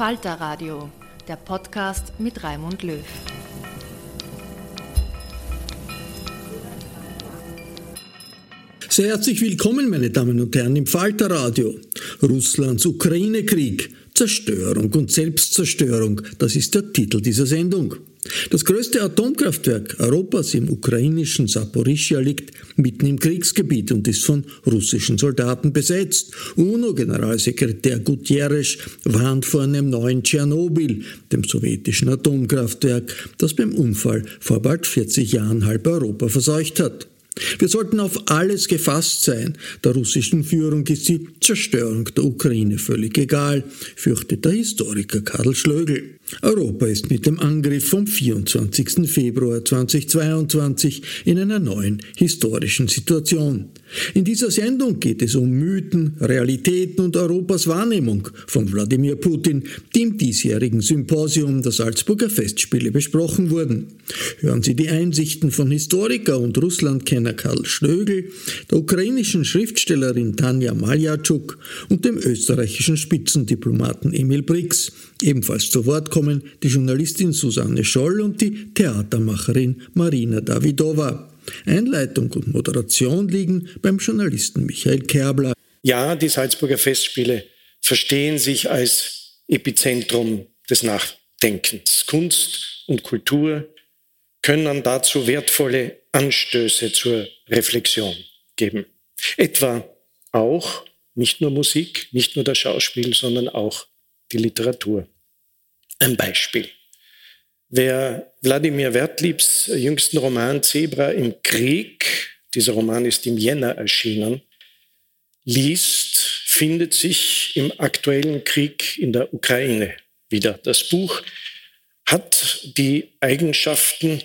Falter Radio, der Podcast mit Raimund Löw. Sehr herzlich willkommen, meine Damen und Herren, im Falter Radio. Russlands Ukraine-Krieg, Zerstörung und Selbstzerstörung, das ist der Titel dieser Sendung. Das größte Atomkraftwerk Europas im ukrainischen Saporischia liegt mitten im Kriegsgebiet und ist von russischen Soldaten besetzt. UNO-Generalsekretär Gutierrez warnt vor einem neuen Tschernobyl, dem sowjetischen Atomkraftwerk, das beim Unfall vor bald 40 Jahren halb Europa verseucht hat. Wir sollten auf alles gefasst sein. Der russischen Führung ist die Zerstörung der Ukraine völlig egal, fürchtet der Historiker Karl Schlögl. Europa ist mit dem Angriff vom 24. Februar 2022 in einer neuen historischen Situation. In dieser Sendung geht es um Mythen, Realitäten und Europas Wahrnehmung von Wladimir Putin, die im diesjährigen Symposium der Salzburger Festspiele besprochen wurden. Hören Sie die Einsichten von Historiker und Russlandkenner Karl Stögel, der ukrainischen Schriftstellerin Tanja Maljatschuk und dem österreichischen Spitzendiplomaten Emil Brix. Ebenfalls zu Wort kommen die Journalistin Susanne Scholl und die Theatermacherin Marina Davidova. Einleitung und Moderation liegen beim Journalisten Michael Kerbler. Ja, die Salzburger Festspiele verstehen sich als Epizentrum des Nachdenkens. Kunst und Kultur können dazu wertvolle Anstöße zur Reflexion geben. Etwa auch nicht nur Musik, nicht nur das Schauspiel, sondern auch die Literatur. Ein Beispiel. Wer Wladimir Wertliebs jüngsten Roman Zebra im Krieg, dieser Roman ist im Jänner erschienen, liest, findet sich im aktuellen Krieg in der Ukraine wieder. Das Buch hat die Eigenschaften,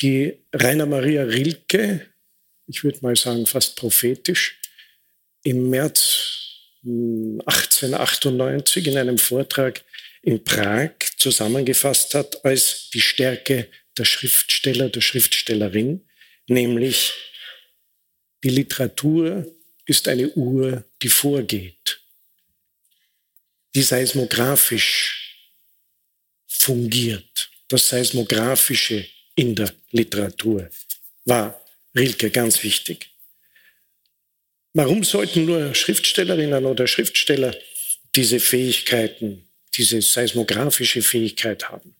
die Rainer Maria Rilke, ich würde mal sagen fast prophetisch, im März 1898 hm, in einem Vortrag in Prag zusammengefasst hat als die Stärke der Schriftsteller, der Schriftstellerin, nämlich die Literatur ist eine Uhr, die vorgeht, die seismografisch fungiert. Das Seismografische in der Literatur war Rilke ganz wichtig. Warum sollten nur Schriftstellerinnen oder Schriftsteller diese Fähigkeiten diese seismografische Fähigkeit haben.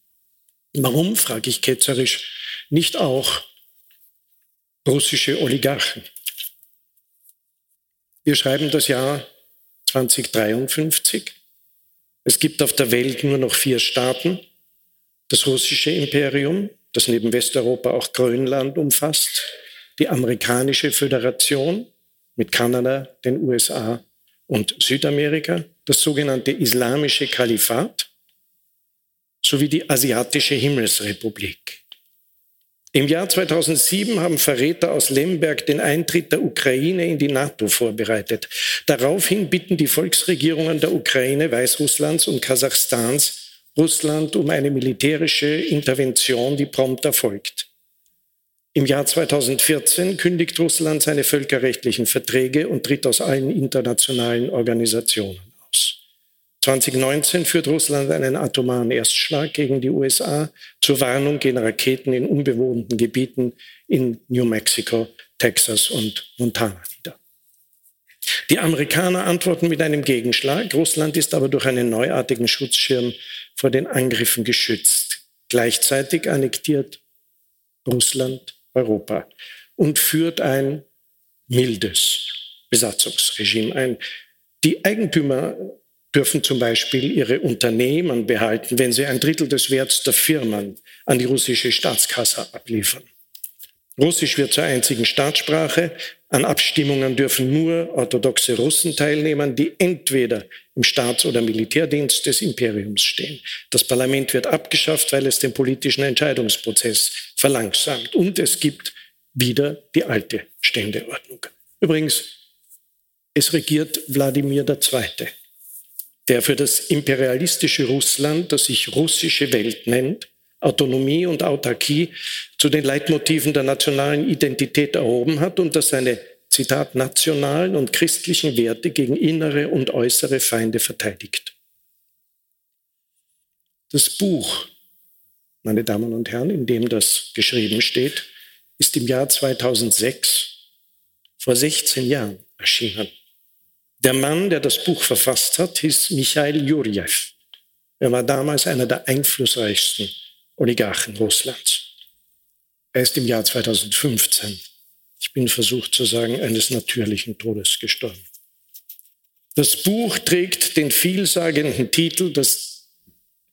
Warum, frage ich ketzerisch, nicht auch russische Oligarchen. Wir schreiben das Jahr 2053. Es gibt auf der Welt nur noch vier Staaten. Das russische Imperium, das neben Westeuropa auch Grönland umfasst, die amerikanische Föderation mit Kanada, den USA und Südamerika, das sogenannte Islamische Kalifat sowie die Asiatische Himmelsrepublik. Im Jahr 2007 haben Verräter aus Lemberg den Eintritt der Ukraine in die NATO vorbereitet. Daraufhin bitten die Volksregierungen der Ukraine, Weißrusslands und Kasachstans Russland um eine militärische Intervention, die prompt erfolgt. Im Jahr 2014 kündigt Russland seine völkerrechtlichen Verträge und tritt aus allen internationalen Organisationen. 2019 führt Russland einen atomaren Erstschlag gegen die USA. Zur Warnung gehen Raketen in unbewohnten Gebieten in New Mexico, Texas und Montana nieder. Die Amerikaner antworten mit einem Gegenschlag. Russland ist aber durch einen neuartigen Schutzschirm vor den Angriffen geschützt. Gleichzeitig annektiert Russland Europa und führt ein mildes Besatzungsregime ein. Die Eigentümer dürfen zum Beispiel ihre Unternehmen behalten, wenn sie ein Drittel des Werts der Firmen an die russische Staatskasse abliefern. Russisch wird zur einzigen Staatssprache. An Abstimmungen dürfen nur orthodoxe Russen teilnehmen, die entweder im Staats- oder Militärdienst des Imperiums stehen. Das Parlament wird abgeschafft, weil es den politischen Entscheidungsprozess verlangsamt. Und es gibt wieder die alte Ständeordnung. Übrigens, es regiert Wladimir II der für das imperialistische Russland, das sich russische Welt nennt, Autonomie und Autarkie zu den Leitmotiven der nationalen Identität erhoben hat und das seine, Zitat, nationalen und christlichen Werte gegen innere und äußere Feinde verteidigt. Das Buch, meine Damen und Herren, in dem das geschrieben steht, ist im Jahr 2006, vor 16 Jahren erschienen. Der Mann, der das Buch verfasst hat, hieß Michail Jurjew. Er war damals einer der einflussreichsten Oligarchen Russlands. Er ist im Jahr 2015, ich bin versucht zu sagen, eines natürlichen Todes gestorben. Das Buch trägt den vielsagenden Titel Das,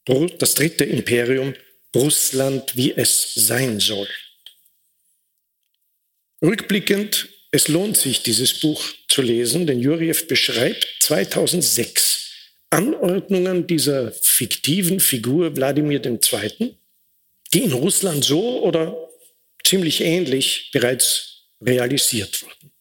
das dritte Imperium, Russland, wie es sein soll. Rückblickend es lohnt sich, dieses Buch zu lesen, denn Jurjew beschreibt 2006 Anordnungen dieser fiktiven Figur Wladimir II., die in Russland so oder ziemlich ähnlich bereits realisiert wurden.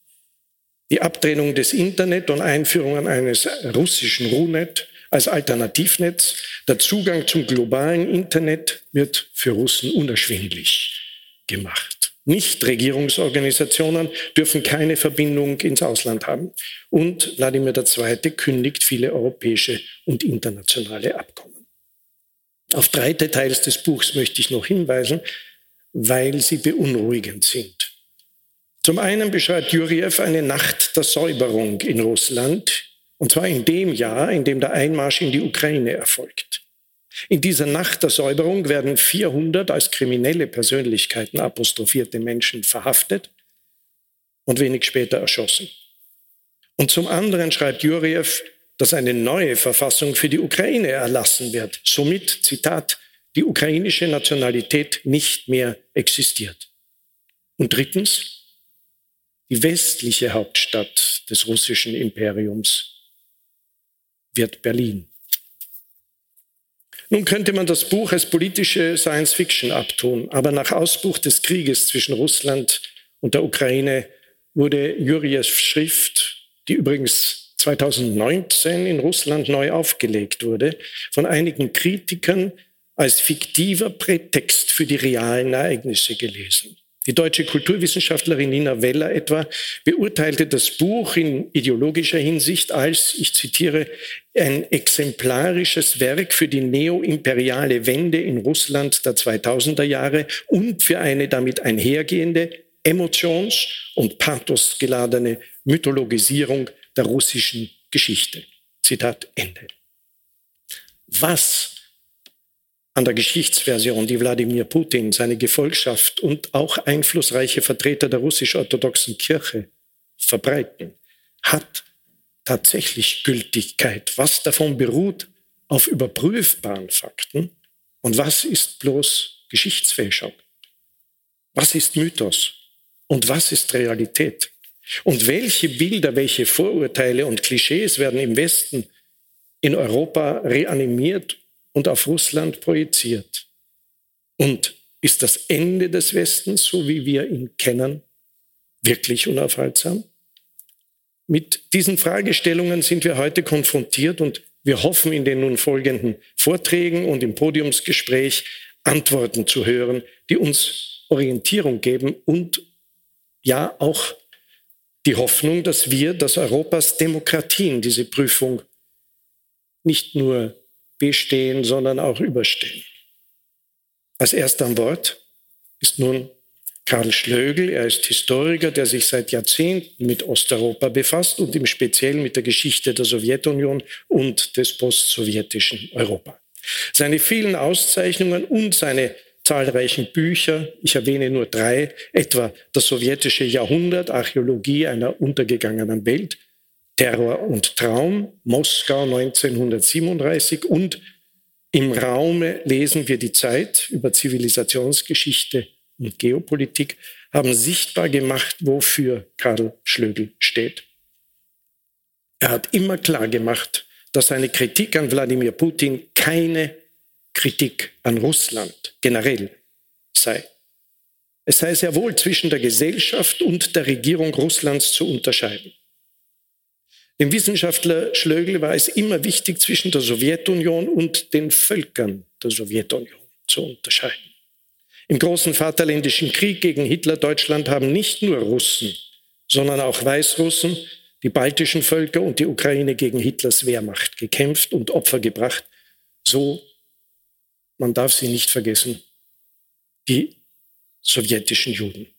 Die Abtrennung des Internet und Einführung eines russischen Runet als Alternativnetz, der Zugang zum globalen Internet wird für Russen unerschwinglich gemacht. Nichtregierungsorganisationen dürfen keine Verbindung ins Ausland haben. Und Wladimir II. kündigt viele europäische und internationale Abkommen. Auf drei Details des Buchs möchte ich noch hinweisen, weil sie beunruhigend sind. Zum einen beschreibt Jurjew eine Nacht der Säuberung in Russland, und zwar in dem Jahr, in dem der Einmarsch in die Ukraine erfolgt. In dieser Nacht der Säuberung werden 400 als kriminelle Persönlichkeiten apostrophierte Menschen verhaftet und wenig später erschossen. Und zum anderen schreibt Jurjew, dass eine neue Verfassung für die Ukraine erlassen wird. Somit, Zitat, die ukrainische Nationalität nicht mehr existiert. Und drittens, die westliche Hauptstadt des russischen Imperiums wird Berlin. Nun könnte man das Buch als politische Science Fiction abtun, aber nach Ausbruch des Krieges zwischen Russland und der Ukraine wurde Jurjews Schrift, die übrigens 2019 in Russland neu aufgelegt wurde, von einigen Kritikern als fiktiver Prätext für die realen Ereignisse gelesen. Die deutsche Kulturwissenschaftlerin Nina Weller etwa beurteilte das Buch in ideologischer Hinsicht als, ich zitiere, ein exemplarisches Werk für die neoimperiale Wende in Russland der 2000er Jahre und für eine damit einhergehende emotions- und pathosgeladene Mythologisierung der russischen Geschichte. Zitat Ende. Was an der Geschichtsversion, die Wladimir Putin, seine Gefolgschaft und auch einflussreiche Vertreter der russisch-orthodoxen Kirche verbreiten, hat tatsächlich Gültigkeit. Was davon beruht auf überprüfbaren Fakten und was ist bloß Geschichtsfälschung? Was ist Mythos und was ist Realität? Und welche Bilder, welche Vorurteile und Klischees werden im Westen, in Europa reanimiert und auf Russland projiziert? Und ist das Ende des Westens, so wie wir ihn kennen, wirklich unaufhaltsam? Mit diesen Fragestellungen sind wir heute konfrontiert und wir hoffen in den nun folgenden Vorträgen und im Podiumsgespräch Antworten zu hören, die uns Orientierung geben und ja auch die Hoffnung, dass wir, dass Europas Demokratien diese Prüfung nicht nur bestehen, sondern auch überstehen. Als erster am Wort ist nun Karl Schlögl. Er ist Historiker, der sich seit Jahrzehnten mit Osteuropa befasst und im Speziellen mit der Geschichte der Sowjetunion und des postsowjetischen Europa. Seine vielen Auszeichnungen und seine zahlreichen Bücher, ich erwähne nur drei, etwa Das sowjetische Jahrhundert, Archäologie einer untergegangenen Welt, Terror und Traum, Moskau 1937 und Im Raume lesen wir die Zeit über Zivilisationsgeschichte und Geopolitik, haben sichtbar gemacht, wofür Karl Schlögl steht. Er hat immer klar gemacht, dass seine Kritik an Wladimir Putin keine Kritik an Russland generell sei. Es sei sehr wohl zwischen der Gesellschaft und der Regierung Russlands zu unterscheiden. Dem Wissenschaftler Schlögl war es immer wichtig, zwischen der Sowjetunion und den Völkern der Sowjetunion zu unterscheiden. Im großen Vaterländischen Krieg gegen Hitler-Deutschland haben nicht nur Russen, sondern auch Weißrussen, die baltischen Völker und die Ukraine gegen Hitlers Wehrmacht gekämpft und Opfer gebracht. So man darf sie nicht vergessen, die sowjetischen Juden.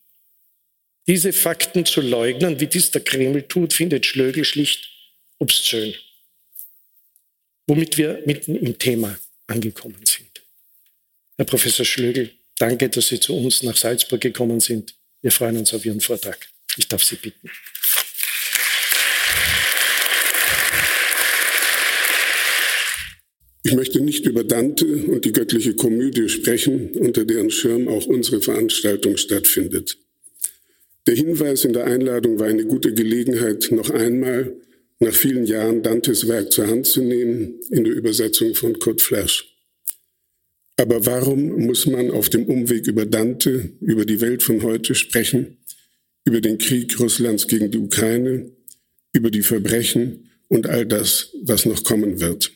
Diese Fakten zu leugnen, wie dies der Kreml tut, findet Schlögl schlicht obszön. Womit wir mitten im Thema angekommen sind. Herr Professor Schlögl, danke, dass Sie zu uns nach Salzburg gekommen sind. Wir freuen uns auf Ihren Vortrag. Ich darf Sie bitten. Ich möchte nicht über Dante und die göttliche Komödie sprechen, unter deren Schirm auch unsere Veranstaltung stattfindet. Der Hinweis in der Einladung war eine gute Gelegenheit, noch einmal nach vielen Jahren Dantes Werk zur Hand zu nehmen, in der Übersetzung von Kurt Flash. Aber warum muss man auf dem Umweg über Dante, über die Welt von heute sprechen, über den Krieg Russlands gegen die Ukraine, über die Verbrechen und all das, was noch kommen wird?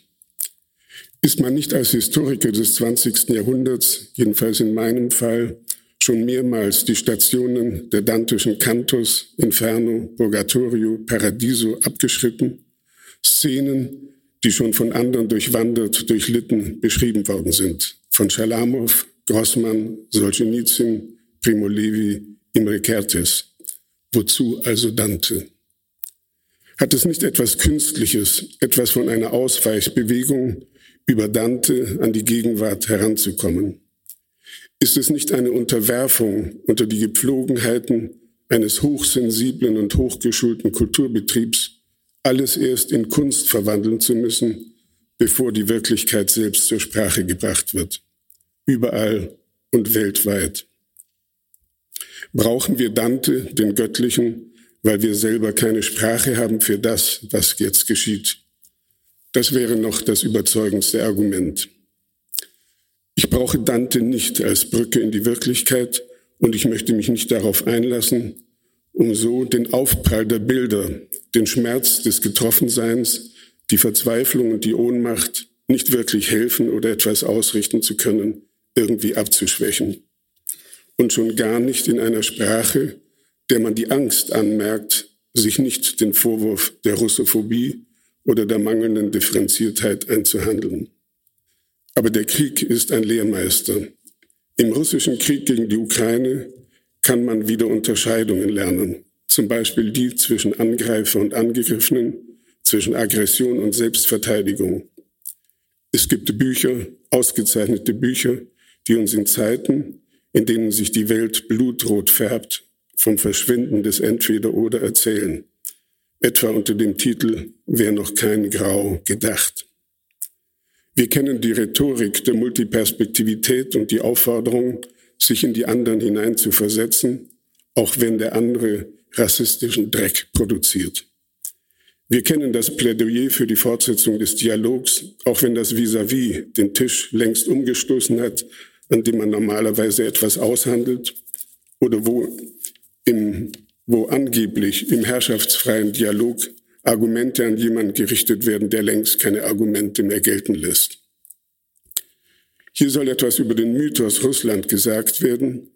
Ist man nicht als Historiker des 20. Jahrhunderts, jedenfalls in meinem Fall, schon mehrmals die Stationen der dantischen Cantos, Inferno, Purgatorio, Paradiso abgeschritten? Szenen, die schon von anderen durchwandert, durchlitten, beschrieben worden sind. Von Schalamow, Grossmann, Solzhenitsyn, Primo Levi, Imre Kertész. Wozu also Dante? Hat es nicht etwas Künstliches, etwas von einer Ausweichbewegung, über Dante an die Gegenwart heranzukommen? Ist es nicht eine Unterwerfung unter die Gepflogenheiten eines hochsensiblen und hochgeschulten Kulturbetriebs, alles erst in Kunst verwandeln zu müssen, bevor die Wirklichkeit selbst zur Sprache gebracht wird? Überall und weltweit. Brauchen wir Dante, den Göttlichen, weil wir selber keine Sprache haben für das, was jetzt geschieht? Das wäre noch das überzeugendste Argument. Ich brauche Dante nicht als Brücke in die Wirklichkeit und ich möchte mich nicht darauf einlassen, um so den Aufprall der Bilder, den Schmerz des Getroffenseins, die Verzweiflung und die Ohnmacht nicht wirklich helfen oder etwas ausrichten zu können, irgendwie abzuschwächen. Und schon gar nicht in einer Sprache, der man die Angst anmerkt, sich nicht den Vorwurf der Russophobie oder der mangelnden Differenziertheit einzuhandeln. Aber der Krieg ist ein Lehrmeister. Im russischen Krieg gegen die Ukraine kann man wieder Unterscheidungen lernen, zum Beispiel die zwischen Angreifer und Angegriffenen, zwischen Aggression und Selbstverteidigung. Es gibt Bücher, ausgezeichnete Bücher, die uns in Zeiten, in denen sich die Welt blutrot färbt, vom Verschwinden des Entweder-Oder erzählen, etwa unter dem Titel Wer noch kein Grau gedacht. Wir kennen die Rhetorik der Multiperspektivität und die Aufforderung, sich in die anderen hineinzuversetzen, auch wenn der andere rassistischen Dreck produziert. Wir kennen das Plädoyer für die Fortsetzung des Dialogs, auch wenn das Vis-à-vis -vis den Tisch längst umgestoßen hat, an dem man normalerweise etwas aushandelt oder wo, im, wo angeblich im herrschaftsfreien Dialog Argumente an jemanden gerichtet werden, der längst keine Argumente mehr gelten lässt. Hier soll etwas über den Mythos Russland gesagt werden,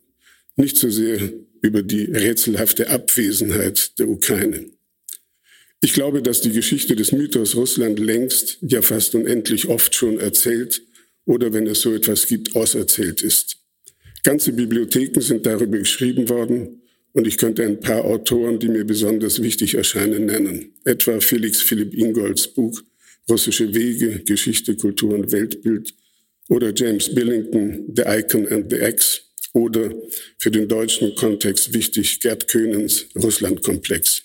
nicht so sehr über die rätselhafte Abwesenheit der Ukraine. Ich glaube, dass die Geschichte des Mythos Russland längst, ja fast unendlich oft schon erzählt oder wenn es so etwas gibt, auserzählt ist. Ganze Bibliotheken sind darüber geschrieben worden und ich könnte ein paar Autoren, die mir besonders wichtig erscheinen, nennen. Etwa Felix Philipp Ingolds Buch Russische Wege, Geschichte, Kultur und Weltbild oder James Billington The Icon and the X oder für den deutschen Kontext wichtig Gerd Köhnens Russlandkomplex.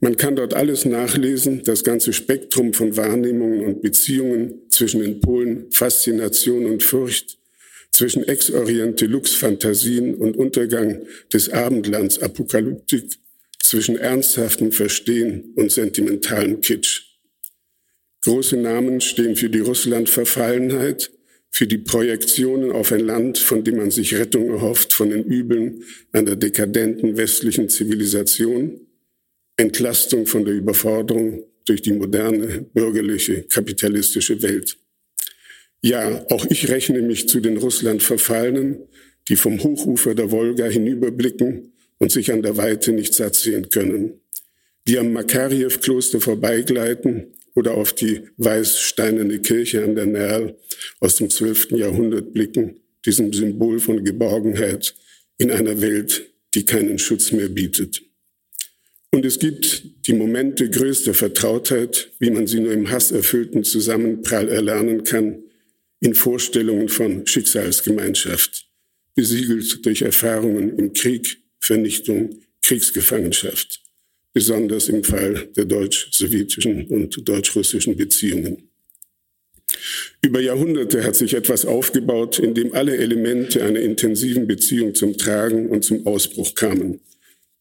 Man kann dort alles nachlesen, das ganze Spektrum von Wahrnehmungen und Beziehungen zwischen den Polen Faszination und Furcht, zwischen Ex-Oriente Lux-Fantasien und Untergang des Abendlands Apokalyptik, zwischen ernsthaftem Verstehen und sentimentalem Kitsch. Große Namen stehen für die Russland-Verfallenheit, für die Projektionen auf ein Land, von dem man sich Rettung erhofft von den Übeln einer dekadenten westlichen Zivilisation, Entlastung von der Überforderung durch die moderne, bürgerliche, kapitalistische Welt. Ja, auch ich rechne mich zu den Russland-Verfallenen, die vom Hochufer der Wolga hinüberblicken und sich an der Weite nicht satt sehen können, die am Makarjew-Kloster vorbeigleiten oder auf die weiß-steinerne Kirche an der Nerl aus dem 12. Jahrhundert blicken, diesem Symbol von Geborgenheit in einer Welt, die keinen Schutz mehr bietet. Und es gibt die Momente größter Vertrautheit, wie man sie nur im hasserfüllten Zusammenprall erlernen kann, in Vorstellungen von Schicksalsgemeinschaft, besiegelt durch Erfahrungen im Krieg, Vernichtung, Kriegsgefangenschaft, besonders im Fall der deutsch-sowjetischen und deutsch-russischen Beziehungen. Über Jahrhunderte hat sich etwas aufgebaut, in dem alle Elemente einer intensiven Beziehung zum Tragen und zum Ausbruch kamen.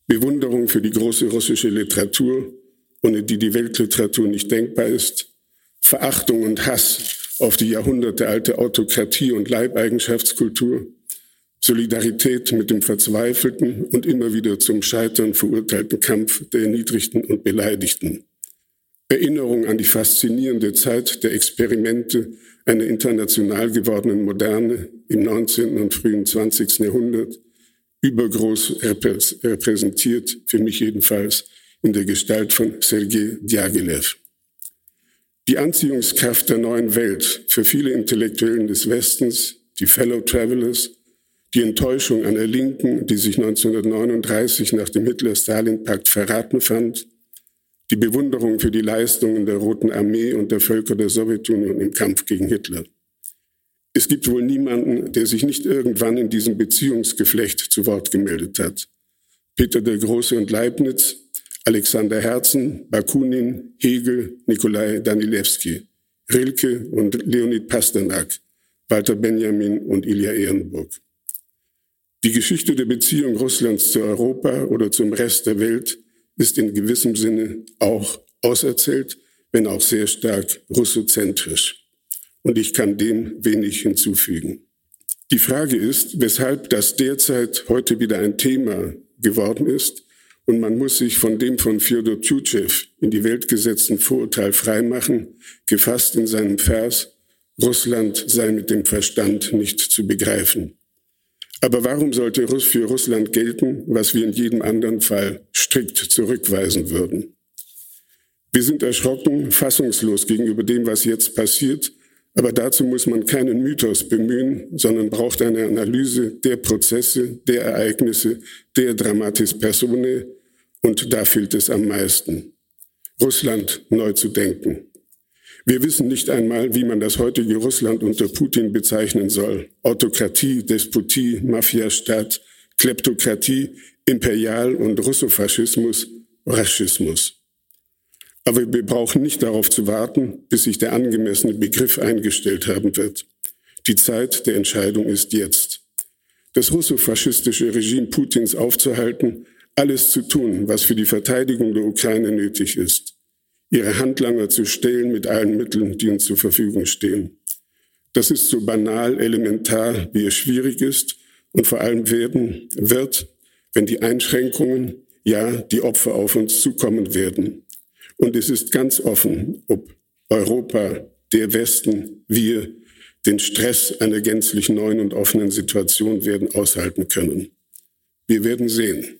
Bewunderung für die große russische Literatur, ohne die die Weltliteratur nicht denkbar ist, Verachtung und Hass auf die jahrhundertealte Autokratie und Leibeigenschaftskultur, Solidarität mit dem verzweifelten und immer wieder zum Scheitern verurteilten Kampf der Erniedrigten und Beleidigten. Erinnerung an die faszinierende Zeit der Experimente einer international gewordenen Moderne im 19. und frühen 20. Jahrhundert, übergroß repräsentiert, für mich jedenfalls, in der Gestalt von Sergei Diaghilev. Die Anziehungskraft der neuen Welt für viele Intellektuellen des Westens, die Fellow Travelers, die Enttäuschung einer Linken, die sich 1939 nach dem Hitler-Stalin-Pakt verraten fand, die Bewunderung für die Leistungen der Roten Armee und der Völker der Sowjetunion im Kampf gegen Hitler. Es gibt wohl niemanden, der sich nicht irgendwann in diesem Beziehungsgeflecht zu Wort gemeldet hat. Peter der Große und Leibniz, Alexander Herzen, Bakunin, Hegel, Nikolai Danilewski, Rilke und Leonid Pasternak, Walter Benjamin und Ilja Ehrenburg. Die Geschichte der Beziehung Russlands zu Europa oder zum Rest der Welt ist in gewissem Sinne auch auserzählt, wenn auch sehr stark russozentrisch und ich kann dem wenig hinzufügen. Die Frage ist, weshalb das derzeit heute wieder ein Thema geworden ist und man muss sich von dem von Fyodor Tschutschew in die Welt gesetzten Vorurteil freimachen, gefasst in seinem Vers, Russland sei mit dem Verstand nicht zu begreifen. Aber warum sollte für Russland gelten, was wir in jedem anderen Fall strikt zurückweisen würden? Wir sind erschrocken, fassungslos gegenüber dem, was jetzt passiert aber dazu muss man keinen Mythos bemühen, sondern braucht eine Analyse der Prozesse, der Ereignisse, der Dramatis Personae. Und da fehlt es am meisten. Russland neu zu denken. Wir wissen nicht einmal, wie man das heutige Russland unter Putin bezeichnen soll. Autokratie, Despotie, Mafiastaat, Kleptokratie, Imperial- und Russofaschismus, Raschismus. Aber wir brauchen nicht darauf zu warten, bis sich der angemessene Begriff eingestellt haben wird. Die Zeit der Entscheidung ist jetzt. Das russofaschistische Regime Putins aufzuhalten, alles zu tun, was für die Verteidigung der Ukraine nötig ist. Ihre Handlanger zu stehlen mit allen Mitteln, die uns zur Verfügung stehen. Das ist so banal, elementar, wie es schwierig ist und vor allem werden, wird, wenn die Einschränkungen, ja, die Opfer auf uns zukommen werden. Und es ist ganz offen, ob Europa, der Westen, wir den Stress einer gänzlich neuen und offenen Situation werden aushalten können. Wir werden sehen.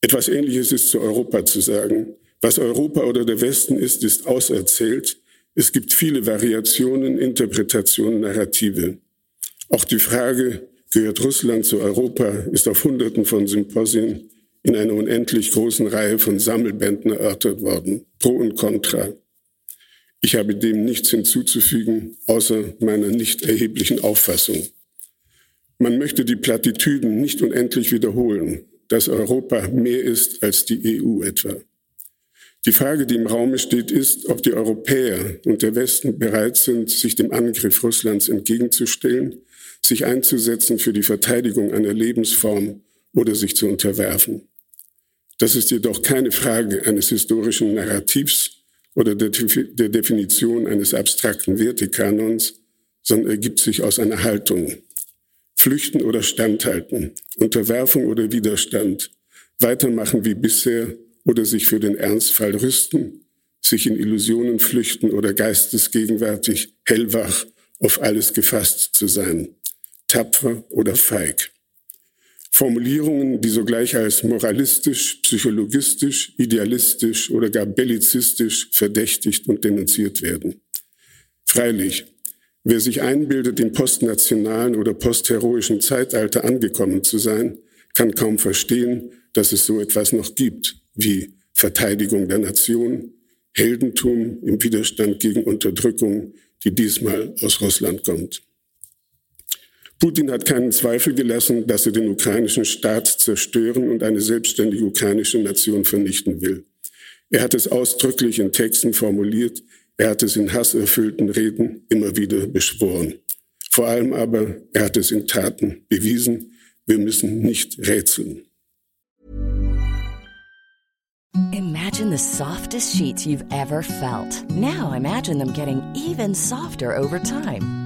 Etwas Ähnliches ist zu Europa zu sagen. Was Europa oder der Westen ist, ist auserzählt. Es gibt viele Variationen, Interpretationen, Narrative. Auch die Frage, gehört Russland zu Europa, ist auf Hunderten von Symposien in einer unendlich großen Reihe von Sammelbänden erörtert worden, pro und contra. Ich habe dem nichts hinzuzufügen, außer meiner nicht erheblichen Auffassung. Man möchte die Plattitüden nicht unendlich wiederholen, dass Europa mehr ist als die EU etwa. Die Frage, die im Raume steht, ist, ob die Europäer und der Westen bereit sind, sich dem Angriff Russlands entgegenzustellen, sich einzusetzen für die Verteidigung einer Lebensform oder sich zu unterwerfen. Das ist jedoch keine Frage eines historischen Narrativs oder der, der Definition eines abstrakten Wertekanons, sondern ergibt sich aus einer Haltung. Flüchten oder standhalten, Unterwerfung oder Widerstand, weitermachen wie bisher oder sich für den Ernstfall rüsten, sich in Illusionen flüchten oder geistesgegenwärtig, hellwach, auf alles gefasst zu sein, tapfer oder feig. Formulierungen, die sogleich als moralistisch, psychologistisch, idealistisch oder gar bellizistisch verdächtigt und denunziert werden. Freilich, wer sich einbildet, im postnationalen oder postheroischen Zeitalter angekommen zu sein, kann kaum verstehen, dass es so etwas noch gibt wie Verteidigung der Nation, Heldentum im Widerstand gegen Unterdrückung, die diesmal aus Russland kommt. Putin hat keinen Zweifel gelassen, dass er den ukrainischen Staat zerstören und eine selbstständige ukrainische Nation vernichten will. Er hat es ausdrücklich in Texten formuliert, er hat es in hasserfüllten Reden immer wieder beschworen. Vor allem aber, er hat es in Taten bewiesen, wir müssen nicht rätseln. Imagine the softest sheets you've ever felt. Now imagine them getting even softer over time.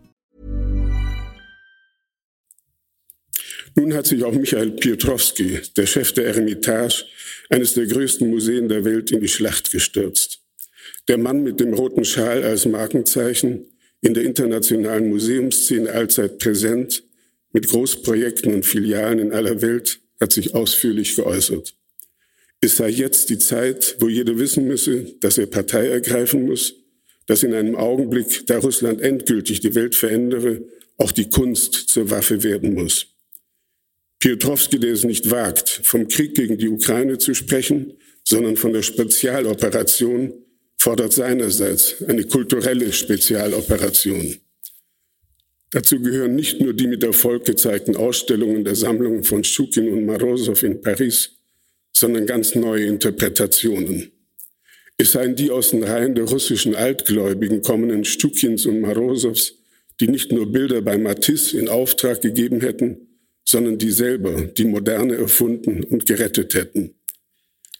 Nun hat sich auch Michael Piotrowski, der Chef der Eremitage, eines der größten Museen der Welt, in die Schlacht gestürzt. Der Mann mit dem roten Schal als Markenzeichen, in der internationalen Museumsszene allzeit präsent, mit Großprojekten und Filialen in aller Welt, hat sich ausführlich geäußert. Es sei jetzt die Zeit, wo jeder wissen müsse, dass er Partei ergreifen muss, dass in einem Augenblick, da Russland endgültig die Welt verändere, auch die Kunst zur Waffe werden muss. Piotrowski, der es nicht wagt, vom Krieg gegen die Ukraine zu sprechen, sondern von der Spezialoperation, fordert seinerseits eine kulturelle Spezialoperation. Dazu gehören nicht nur die mit Erfolg gezeigten Ausstellungen der Sammlungen von Schukin und Marosow in Paris, sondern ganz neue Interpretationen. Es seien die aus den Reihen der russischen Altgläubigen kommenden Stukins und Marosows, die nicht nur Bilder bei Matisse in Auftrag gegeben hätten, sondern die selber die Moderne erfunden und gerettet hätten.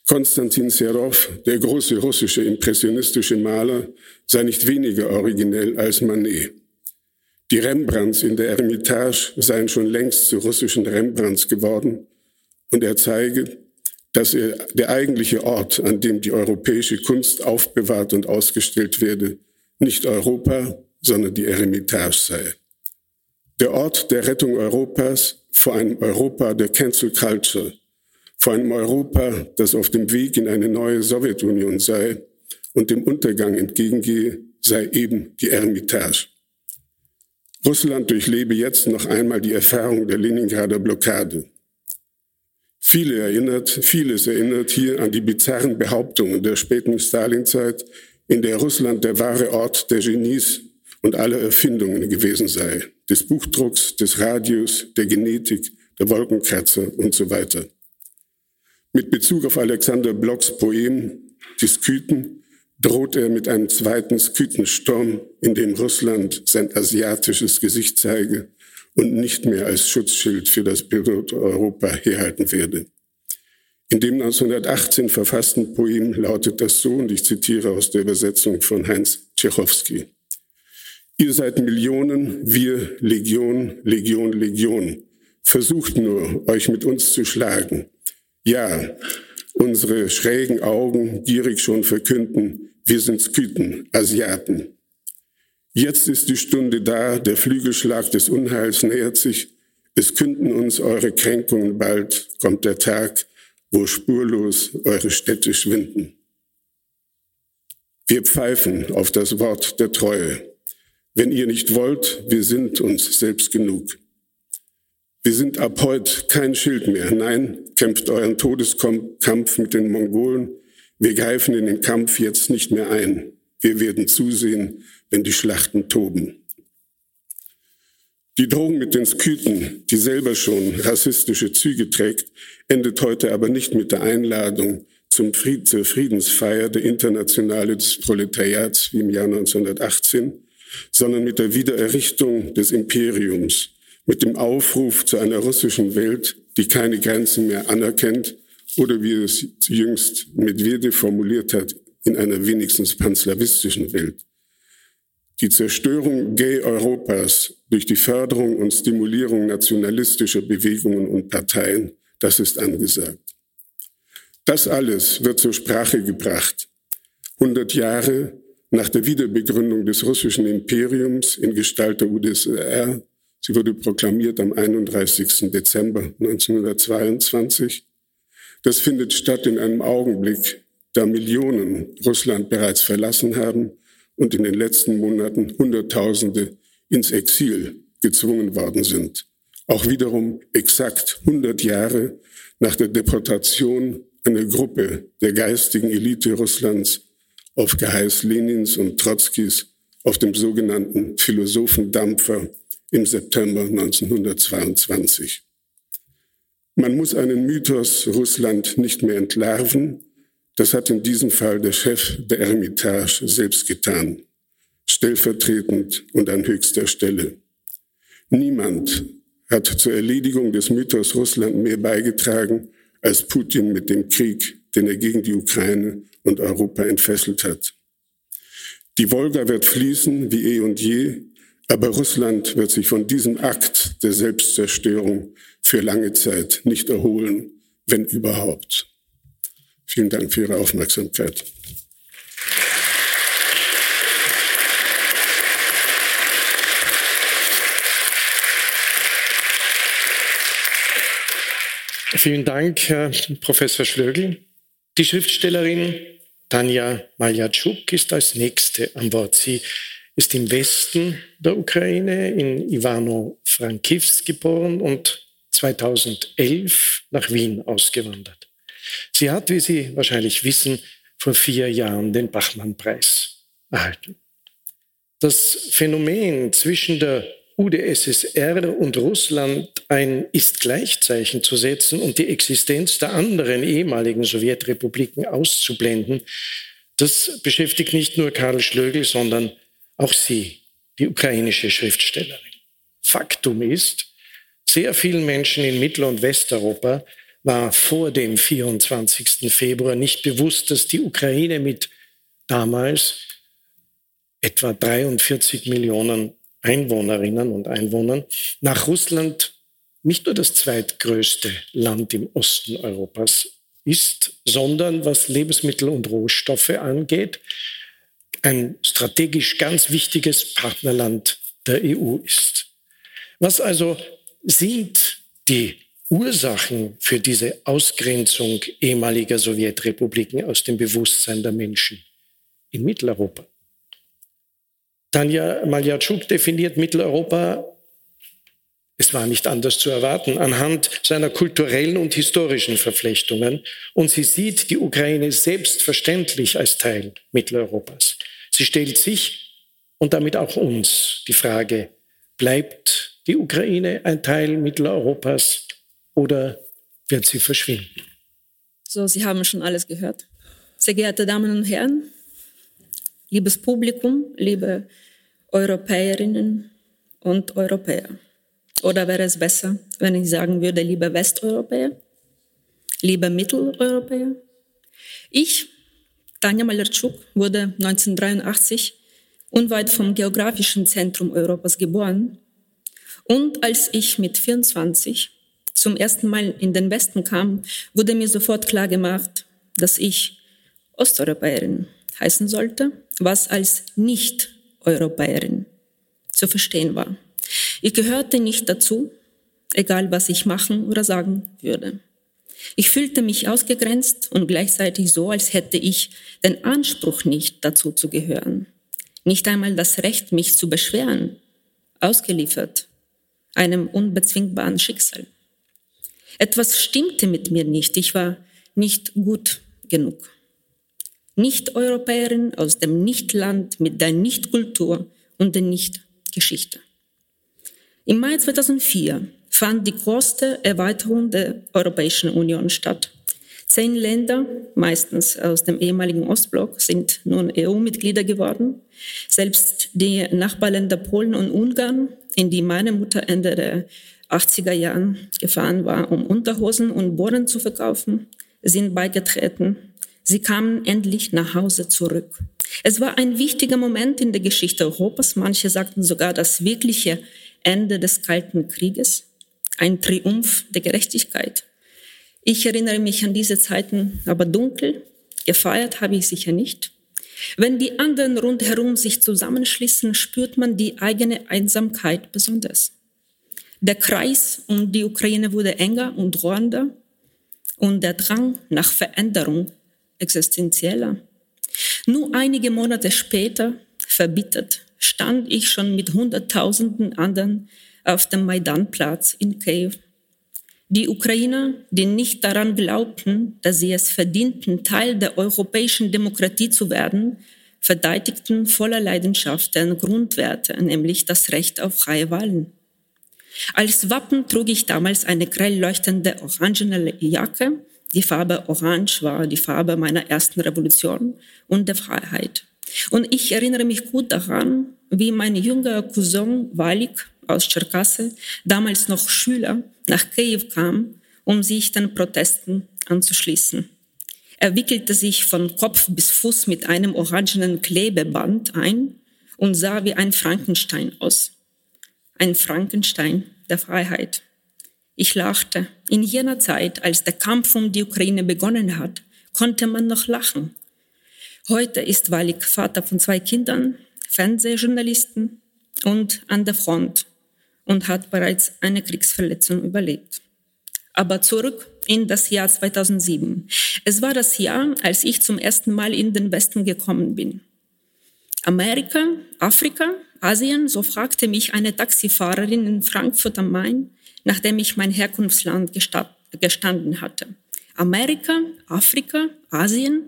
Konstantin Serov, der große russische impressionistische Maler, sei nicht weniger originell als Manet. Die Rembrandts in der Eremitage seien schon längst zu russischen Rembrandts geworden und er zeige, dass er der eigentliche Ort, an dem die europäische Kunst aufbewahrt und ausgestellt werde, nicht Europa, sondern die Eremitage sei. Der Ort der Rettung Europas vor einem Europa der Cancel Culture, vor einem Europa, das auf dem Weg in eine neue Sowjetunion sei und dem Untergang entgegengehe, sei eben die Eremitage. Russland durchlebe jetzt noch einmal die Erfahrung der Leningrader Blockade. Viele erinnert, vieles erinnert hier an die bizarren Behauptungen der späten Stalinzeit, in der Russland der wahre Ort der Genies und aller Erfindungen gewesen sei, des Buchdrucks, des Radios, der Genetik, der Wolkenkratzer und so weiter. Mit Bezug auf Alexander Blocks Poem Die Skythen droht er mit einem zweiten Skythensturm, in dem Russland sein asiatisches Gesicht zeige und nicht mehr als Schutzschild für das Bild Europa herhalten werde. In dem 1918 verfassten Poem lautet das so, und ich zitiere aus der Übersetzung von Heinz Tschechowski. Ihr seid Millionen, wir Legion, Legion, Legion. Versucht nur, euch mit uns zu schlagen. Ja, unsere schrägen Augen gierig schon verkünden, wir sind Skythen, Asiaten. Jetzt ist die Stunde da, der Flügelschlag des Unheils nähert sich. Es künden uns eure Kränkungen bald, kommt der Tag, wo spurlos eure Städte schwinden. Wir pfeifen auf das Wort der Treue. Wenn ihr nicht wollt, wir sind uns selbst genug. Wir sind ab heute kein Schild mehr. Nein, kämpft euren Todeskampf mit den Mongolen. Wir greifen in den Kampf jetzt nicht mehr ein. Wir werden zusehen, wenn die Schlachten toben. Die Drohung mit den Skythen, die selber schon rassistische Züge trägt, endet heute aber nicht mit der Einladung zum Fried, zur Friedensfeier der Internationale des Proletariats wie im Jahr 1918, sondern mit der Wiedererrichtung des Imperiums, mit dem Aufruf zu einer russischen Welt, die keine Grenzen mehr anerkennt oder wie es jüngst Medvedev formuliert hat, in einer wenigstens panslawistischen Welt. Die Zerstörung Gay-Europas durch die Förderung und Stimulierung nationalistischer Bewegungen und Parteien, das ist angesagt. Das alles wird zur Sprache gebracht. 100 Jahre nach der Wiederbegründung des russischen Imperiums in Gestalt der UdSSR, sie wurde proklamiert am 31. Dezember 1922, das findet statt in einem Augenblick, da Millionen Russland bereits verlassen haben und in den letzten Monaten Hunderttausende ins Exil gezwungen worden sind. Auch wiederum exakt 100 Jahre nach der Deportation einer Gruppe der geistigen Elite Russlands auf Geheiß Lenins und Trotzkis auf dem sogenannten Philosophendampfer im September 1922. Man muss einen Mythos Russland nicht mehr entlarven, das hat in diesem Fall der Chef der Ermitage selbst getan, stellvertretend und an höchster Stelle. Niemand hat zur Erledigung des Mythos Russland mehr beigetragen als Putin mit dem Krieg, den er gegen die Ukraine und Europa entfesselt hat. Die Wolga wird fließen wie eh und je, aber Russland wird sich von diesem Akt der Selbstzerstörung für lange Zeit nicht erholen, wenn überhaupt. Vielen Dank für Ihre Aufmerksamkeit. Vielen Dank, Herr Professor Schlögl. Die Schriftstellerin Tanja Maljatschuk ist als nächste an Wort. Sie ist im Westen der Ukraine in Ivano-Frankivsk geboren und 2011 nach Wien ausgewandert. Sie hat, wie Sie wahrscheinlich wissen, vor vier Jahren den Bachmann-Preis erhalten. Das Phänomen zwischen der UdSSR und Russland ein Ist-Gleichzeichen zu setzen und die Existenz der anderen ehemaligen Sowjetrepubliken auszublenden, das beschäftigt nicht nur Karl Schlögel, sondern auch sie, die ukrainische Schriftstellerin. Faktum ist, sehr vielen Menschen in Mittel- und Westeuropa war vor dem 24. Februar nicht bewusst, dass die Ukraine mit damals etwa 43 Millionen Einwohnerinnen und Einwohnern nach Russland nicht nur das zweitgrößte Land im Osten Europas ist, sondern was Lebensmittel und Rohstoffe angeht, ein strategisch ganz wichtiges Partnerland der EU ist. Was also sind die Ursachen für diese Ausgrenzung ehemaliger Sowjetrepubliken aus dem Bewusstsein der Menschen in Mitteleuropa? Tanja Maljatschuk definiert Mitteleuropa, es war nicht anders zu erwarten, anhand seiner kulturellen und historischen Verflechtungen. Und sie sieht die Ukraine selbstverständlich als Teil Mitteleuropas. Sie stellt sich und damit auch uns die Frage, bleibt die Ukraine ein Teil Mitteleuropas oder wird sie verschwinden? So, Sie haben schon alles gehört. Sehr geehrte Damen und Herren, liebes Publikum, liebe Europäerinnen und Europäer. Oder wäre es besser, wenn ich sagen würde, liebe Westeuropäer, liebe Mitteleuropäer? Ich, Tanja Malertschuk, wurde 1983 unweit vom geografischen Zentrum Europas geboren. Und als ich mit 24 zum ersten Mal in den Westen kam, wurde mir sofort klar gemacht, dass ich Osteuropäerin heißen sollte, was als Nicht-Europäerin zu verstehen war. Ich gehörte nicht dazu, egal was ich machen oder sagen würde. Ich fühlte mich ausgegrenzt und gleichzeitig so, als hätte ich den Anspruch nicht dazu zu gehören. Nicht einmal das Recht, mich zu beschweren, ausgeliefert einem unbezwingbaren Schicksal. Etwas stimmte mit mir nicht. Ich war nicht gut genug. Nicht-Europäerin aus dem Nicht-Land mit der Nicht-Kultur und der Nicht-Geschichte. Im Mai 2004 fand die größte Erweiterung der Europäischen Union statt. Zehn Länder, meistens aus dem ehemaligen Ostblock, sind nun EU-Mitglieder geworden. Selbst die Nachbarländer Polen und Ungarn, in die meine Mutter Ende der 80er Jahren gefahren war, um Unterhosen und Bohren zu verkaufen, sind beigetreten. Sie kamen endlich nach Hause zurück. Es war ein wichtiger Moment in der Geschichte Europas. Manche sagten sogar das wirkliche Ende des Kalten Krieges, ein Triumph der Gerechtigkeit. Ich erinnere mich an diese Zeiten aber dunkel. Gefeiert habe ich sicher nicht. Wenn die anderen rundherum sich zusammenschließen, spürt man die eigene Einsamkeit besonders. Der Kreis um die Ukraine wurde enger und drohender und der Drang nach Veränderung existenzieller. Nur einige Monate später, verbittert, stand ich schon mit Hunderttausenden anderen auf dem Maidanplatz in Kiew. Die Ukrainer, die nicht daran glaubten, dass sie es verdienten, Teil der europäischen Demokratie zu werden, verteidigten voller Leidenschaft deren Grundwerte, nämlich das Recht auf freie Wahlen. Als Wappen trug ich damals eine grell leuchtende orangene Jacke. Die Farbe Orange war die Farbe meiner ersten Revolution und der Freiheit. Und ich erinnere mich gut daran, wie mein jüngerer Cousin Walik aus Tscherkasse, damals noch Schüler, nach Kiew kam, um sich den Protesten anzuschließen. Er wickelte sich von Kopf bis Fuß mit einem orangenen Klebeband ein und sah wie ein Frankenstein aus. Ein Frankenstein der Freiheit. Ich lachte. In jener Zeit, als der Kampf um die Ukraine begonnen hat, konnte man noch lachen. Heute ist Walik Vater von zwei Kindern, Fernsehjournalisten und an der Front und hat bereits eine Kriegsverletzung überlebt. Aber zurück in das Jahr 2007. Es war das Jahr, als ich zum ersten Mal in den Westen gekommen bin. Amerika, Afrika, Asien, so fragte mich eine Taxifahrerin in Frankfurt am Main, nachdem ich mein Herkunftsland gestanden hatte. Amerika, Afrika, Asien,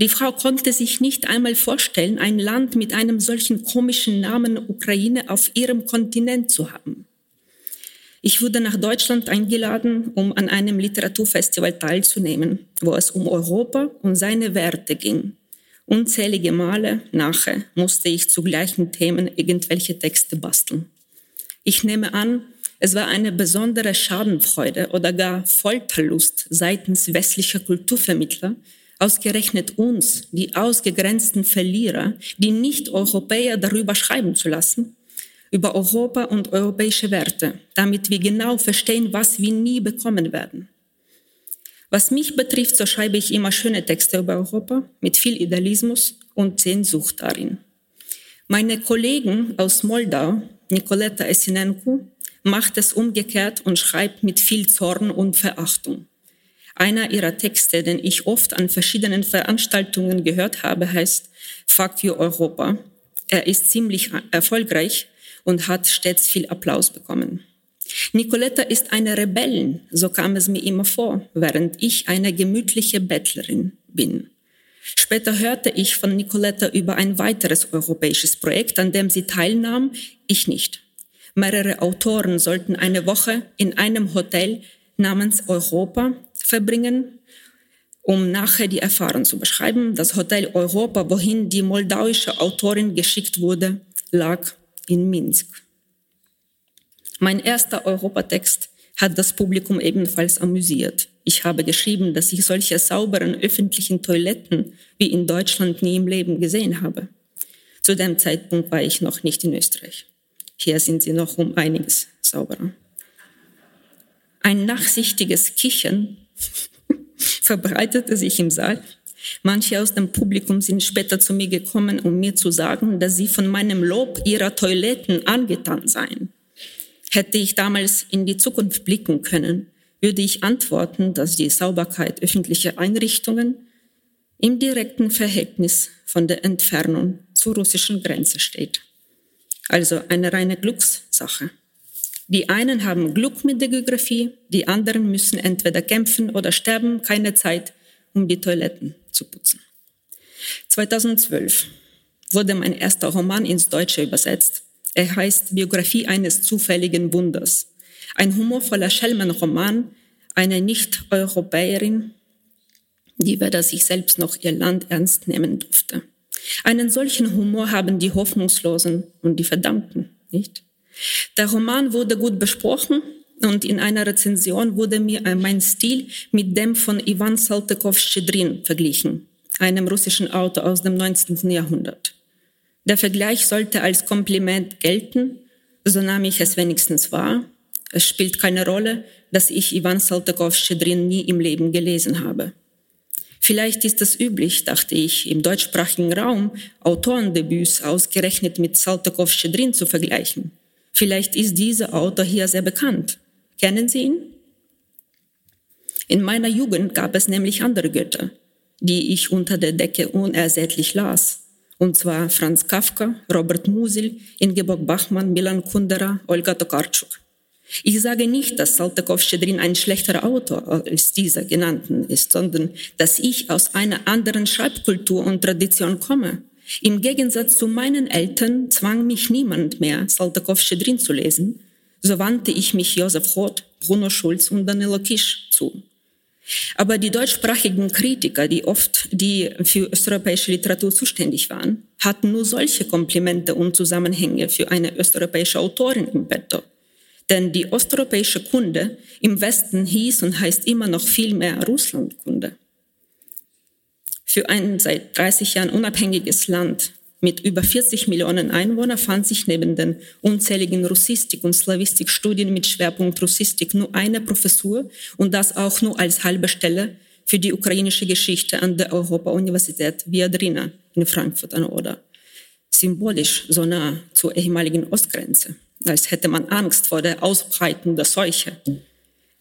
die Frau konnte sich nicht einmal vorstellen, ein Land mit einem solchen komischen Namen Ukraine auf ihrem Kontinent zu haben. Ich wurde nach Deutschland eingeladen, um an einem Literaturfestival teilzunehmen, wo es um Europa und seine Werte ging. Unzählige Male nachher musste ich zu gleichen Themen irgendwelche Texte basteln. Ich nehme an, es war eine besondere Schadenfreude oder gar Folterlust seitens westlicher Kulturvermittler, ausgerechnet uns, die ausgegrenzten Verlierer, die Nicht-Europäer darüber schreiben zu lassen, über Europa und europäische Werte, damit wir genau verstehen, was wir nie bekommen werden. Was mich betrifft, so schreibe ich immer schöne Texte über Europa mit viel Idealismus und Sehnsucht darin. Meine Kollegen aus Moldau, Nikoleta Esinenko, macht es umgekehrt und schreibt mit viel Zorn und Verachtung. Einer ihrer Texte, den ich oft an verschiedenen Veranstaltungen gehört habe, heißt Fuck you Europa. Er ist ziemlich erfolgreich und hat stets viel Applaus bekommen. Nicoletta ist eine Rebellin, so kam es mir immer vor, während ich eine gemütliche Bettlerin bin. Später hörte ich von Nicoletta über ein weiteres europäisches Projekt, an dem sie teilnahm, ich nicht. Mehrere Autoren sollten eine Woche in einem Hotel namens Europa verbringen, um nachher die Erfahrung zu beschreiben. Das Hotel Europa, wohin die moldauische Autorin geschickt wurde, lag in Minsk. Mein erster Europatext hat das Publikum ebenfalls amüsiert. Ich habe geschrieben, dass ich solche sauberen öffentlichen Toiletten wie in Deutschland nie im Leben gesehen habe. Zu dem Zeitpunkt war ich noch nicht in Österreich. Hier sind sie noch um einiges sauberer. Ein nachsichtiges Kichern verbreitete sich im Saal. Manche aus dem Publikum sind später zu mir gekommen, um mir zu sagen, dass sie von meinem Lob ihrer Toiletten angetan seien. Hätte ich damals in die Zukunft blicken können, würde ich antworten, dass die Sauberkeit öffentlicher Einrichtungen im direkten Verhältnis von der Entfernung zur russischen Grenze steht. Also eine reine Glückssache. Die einen haben Glück mit der Geografie, die anderen müssen entweder kämpfen oder sterben, keine Zeit, um die Toiletten zu putzen. 2012 wurde mein erster Roman ins Deutsche übersetzt er heißt Biografie eines zufälligen Wunders. Ein humorvoller Schelmenroman einer Nicht-Europäerin, die weder sich selbst noch ihr Land ernst nehmen durfte. Einen solchen Humor haben die Hoffnungslosen und die Verdammten, nicht? Der Roman wurde gut besprochen und in einer Rezension wurde mir mein Stil mit dem von Ivan Saltykov-Schedrin verglichen, einem russischen Autor aus dem 19. Jahrhundert. Der Vergleich sollte als Kompliment gelten, so nahm ich es wenigstens wahr. Es spielt keine Rolle, dass ich Ivan Saltykov-Schedrin nie im Leben gelesen habe. Vielleicht ist es üblich, dachte ich, im deutschsprachigen Raum Autorendebüts ausgerechnet mit Saltykov-Schedrin zu vergleichen. Vielleicht ist dieser Autor hier sehr bekannt. Kennen Sie ihn? In meiner Jugend gab es nämlich andere Götter, die ich unter der Decke unersättlich las und zwar Franz Kafka, Robert Musil, Ingeborg Bachmann, Milan Kundera, Olga Tokarczuk. Ich sage nicht, dass Saltykov-Schedrin ein schlechterer Autor als dieser genannten ist, sondern dass ich aus einer anderen Schreibkultur und Tradition komme. Im Gegensatz zu meinen Eltern zwang mich niemand mehr, Saltykov-Schedrin zu lesen. So wandte ich mich Josef Roth, Bruno Schulz und Danilo Kisch zu. Aber die deutschsprachigen Kritiker, die oft die für östeuropäische Literatur zuständig waren, hatten nur solche Komplimente und Zusammenhänge für eine östeuropäische Autorin im Petto. Denn die osteuropäische Kunde im Westen hieß und heißt immer noch viel mehr Russlandkunde. Für ein seit 30 Jahren unabhängiges Land mit über 40 Millionen Einwohnern fand sich neben den unzähligen Russistik- und Slavistikstudien mit Schwerpunkt Russistik nur eine Professur und das auch nur als halbe Stelle für die ukrainische Geschichte an der Europa-Universität Viadrina in Frankfurt an Oder. Symbolisch so nah zur ehemaligen Ostgrenze, als hätte man Angst vor der Ausbreitung der Seuche.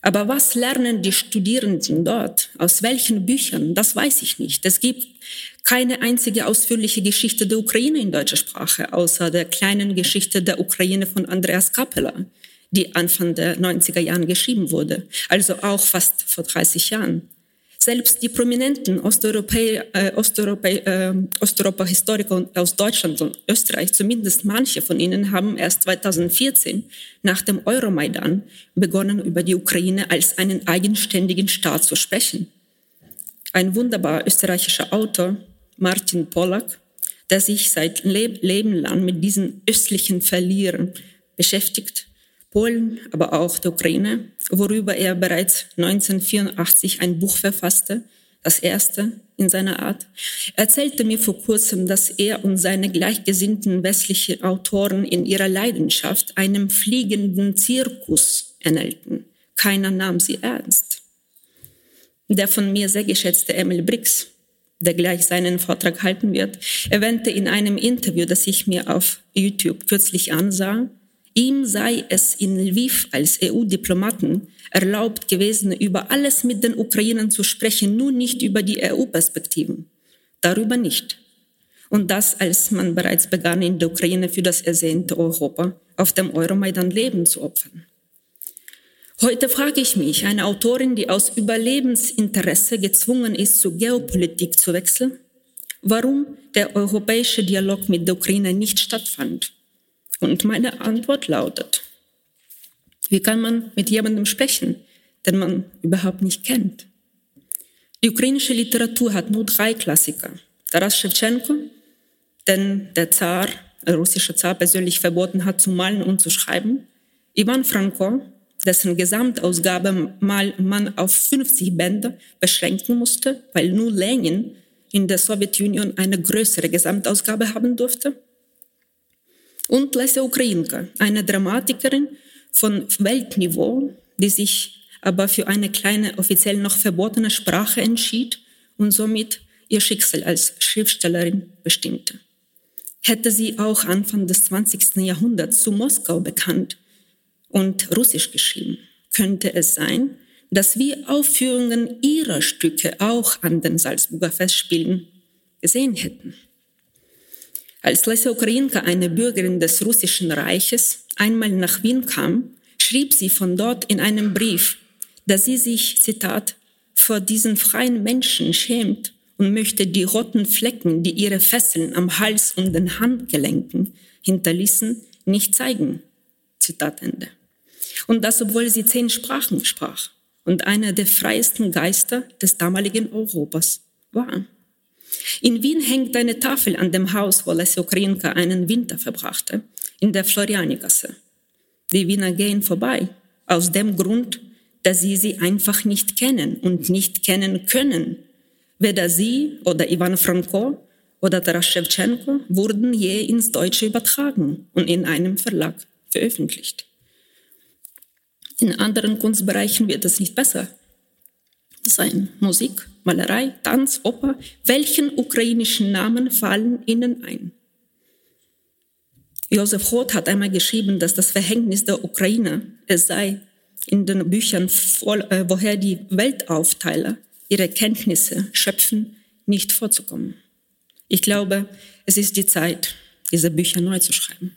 Aber was lernen die Studierenden dort? Aus welchen Büchern? Das weiß ich nicht. Es gibt keine einzige ausführliche Geschichte der Ukraine in deutscher Sprache, außer der kleinen Geschichte der Ukraine von Andreas Kappeler, die Anfang der 90er Jahren geschrieben wurde, also auch fast vor 30 Jahren. Selbst die prominenten Osteuropäer, äh, äh, Osteuropa-Historiker aus Deutschland und Österreich, zumindest manche von ihnen, haben erst 2014 nach dem Euromaidan begonnen, über die Ukraine als einen eigenständigen Staat zu sprechen. Ein wunderbar österreichischer Autor, Martin Pollack, der sich seit Leben lang mit diesen östlichen Verlierern beschäftigt, Polen, aber auch der Ukraine, worüber er bereits 1984 ein Buch verfasste, das erste in seiner Art, erzählte mir vor kurzem, dass er und seine gleichgesinnten westlichen Autoren in ihrer Leidenschaft einem fliegenden Zirkus ähnelten. Keiner nahm sie ernst. Der von mir sehr geschätzte Emil Brix, der gleich seinen Vortrag halten wird, erwähnte in einem Interview, das ich mir auf YouTube kürzlich ansah, ihm sei es in Lviv als EU-Diplomaten erlaubt gewesen, über alles mit den Ukrainern zu sprechen, nur nicht über die EU-Perspektiven. Darüber nicht. Und das, als man bereits begann, in der Ukraine für das ersehnte Europa auf dem Euromaidan Leben zu opfern. Heute frage ich mich, eine Autorin, die aus Überlebensinteresse gezwungen ist, zur Geopolitik zu wechseln, warum der europäische Dialog mit der Ukraine nicht stattfand. Und meine Antwort lautet, wie kann man mit jemandem sprechen, den man überhaupt nicht kennt? Die ukrainische Literatur hat nur drei Klassiker. Taras Shevchenko, den der Zar, der russische Zar persönlich verboten hat zu malen und zu schreiben. Ivan Franko, dessen Gesamtausgabe mal man auf 50 Bände beschränken musste, weil nur Lenin in der Sowjetunion eine größere Gesamtausgabe haben durfte. Und Lesja Ukrainka, eine Dramatikerin von Weltniveau, die sich aber für eine kleine, offiziell noch verbotene Sprache entschied und somit ihr Schicksal als Schriftstellerin bestimmte. Hätte sie auch Anfang des 20. Jahrhunderts zu Moskau bekannt, und Russisch geschrieben. Könnte es sein, dass wir Aufführungen ihrer Stücke auch an den Salzburger Festspielen gesehen hätten? Als Lesja Ukrainka, eine Bürgerin des Russischen Reiches, einmal nach Wien kam, schrieb sie von dort in einem Brief, dass sie sich, Zitat, vor diesen freien Menschen schämt und möchte die roten Flecken, die ihre Fesseln am Hals und den Handgelenken hinterließen, nicht zeigen. Zitat Ende. Und das, obwohl sie zehn Sprachen sprach und einer der freiesten Geister des damaligen Europas war. In Wien hängt eine Tafel an dem Haus, wo Lesja Ukrinka einen Winter verbrachte, in der Florianigasse. Die Wiener gehen vorbei, aus dem Grund, dass sie sie einfach nicht kennen und nicht kennen können. Weder sie oder Ivan Franko oder Taras Shevchenko wurden je ins Deutsche übertragen und in einem Verlag veröffentlicht. In anderen Kunstbereichen wird es nicht besser sein. Musik, Malerei, Tanz, Oper. Welchen ukrainischen Namen fallen Ihnen ein? Josef Roth hat einmal geschrieben, dass das Verhängnis der Ukraine es sei, in den Büchern, äh, woher die Weltaufteiler ihre Kenntnisse schöpfen, nicht vorzukommen. Ich glaube, es ist die Zeit, diese Bücher neu zu schreiben.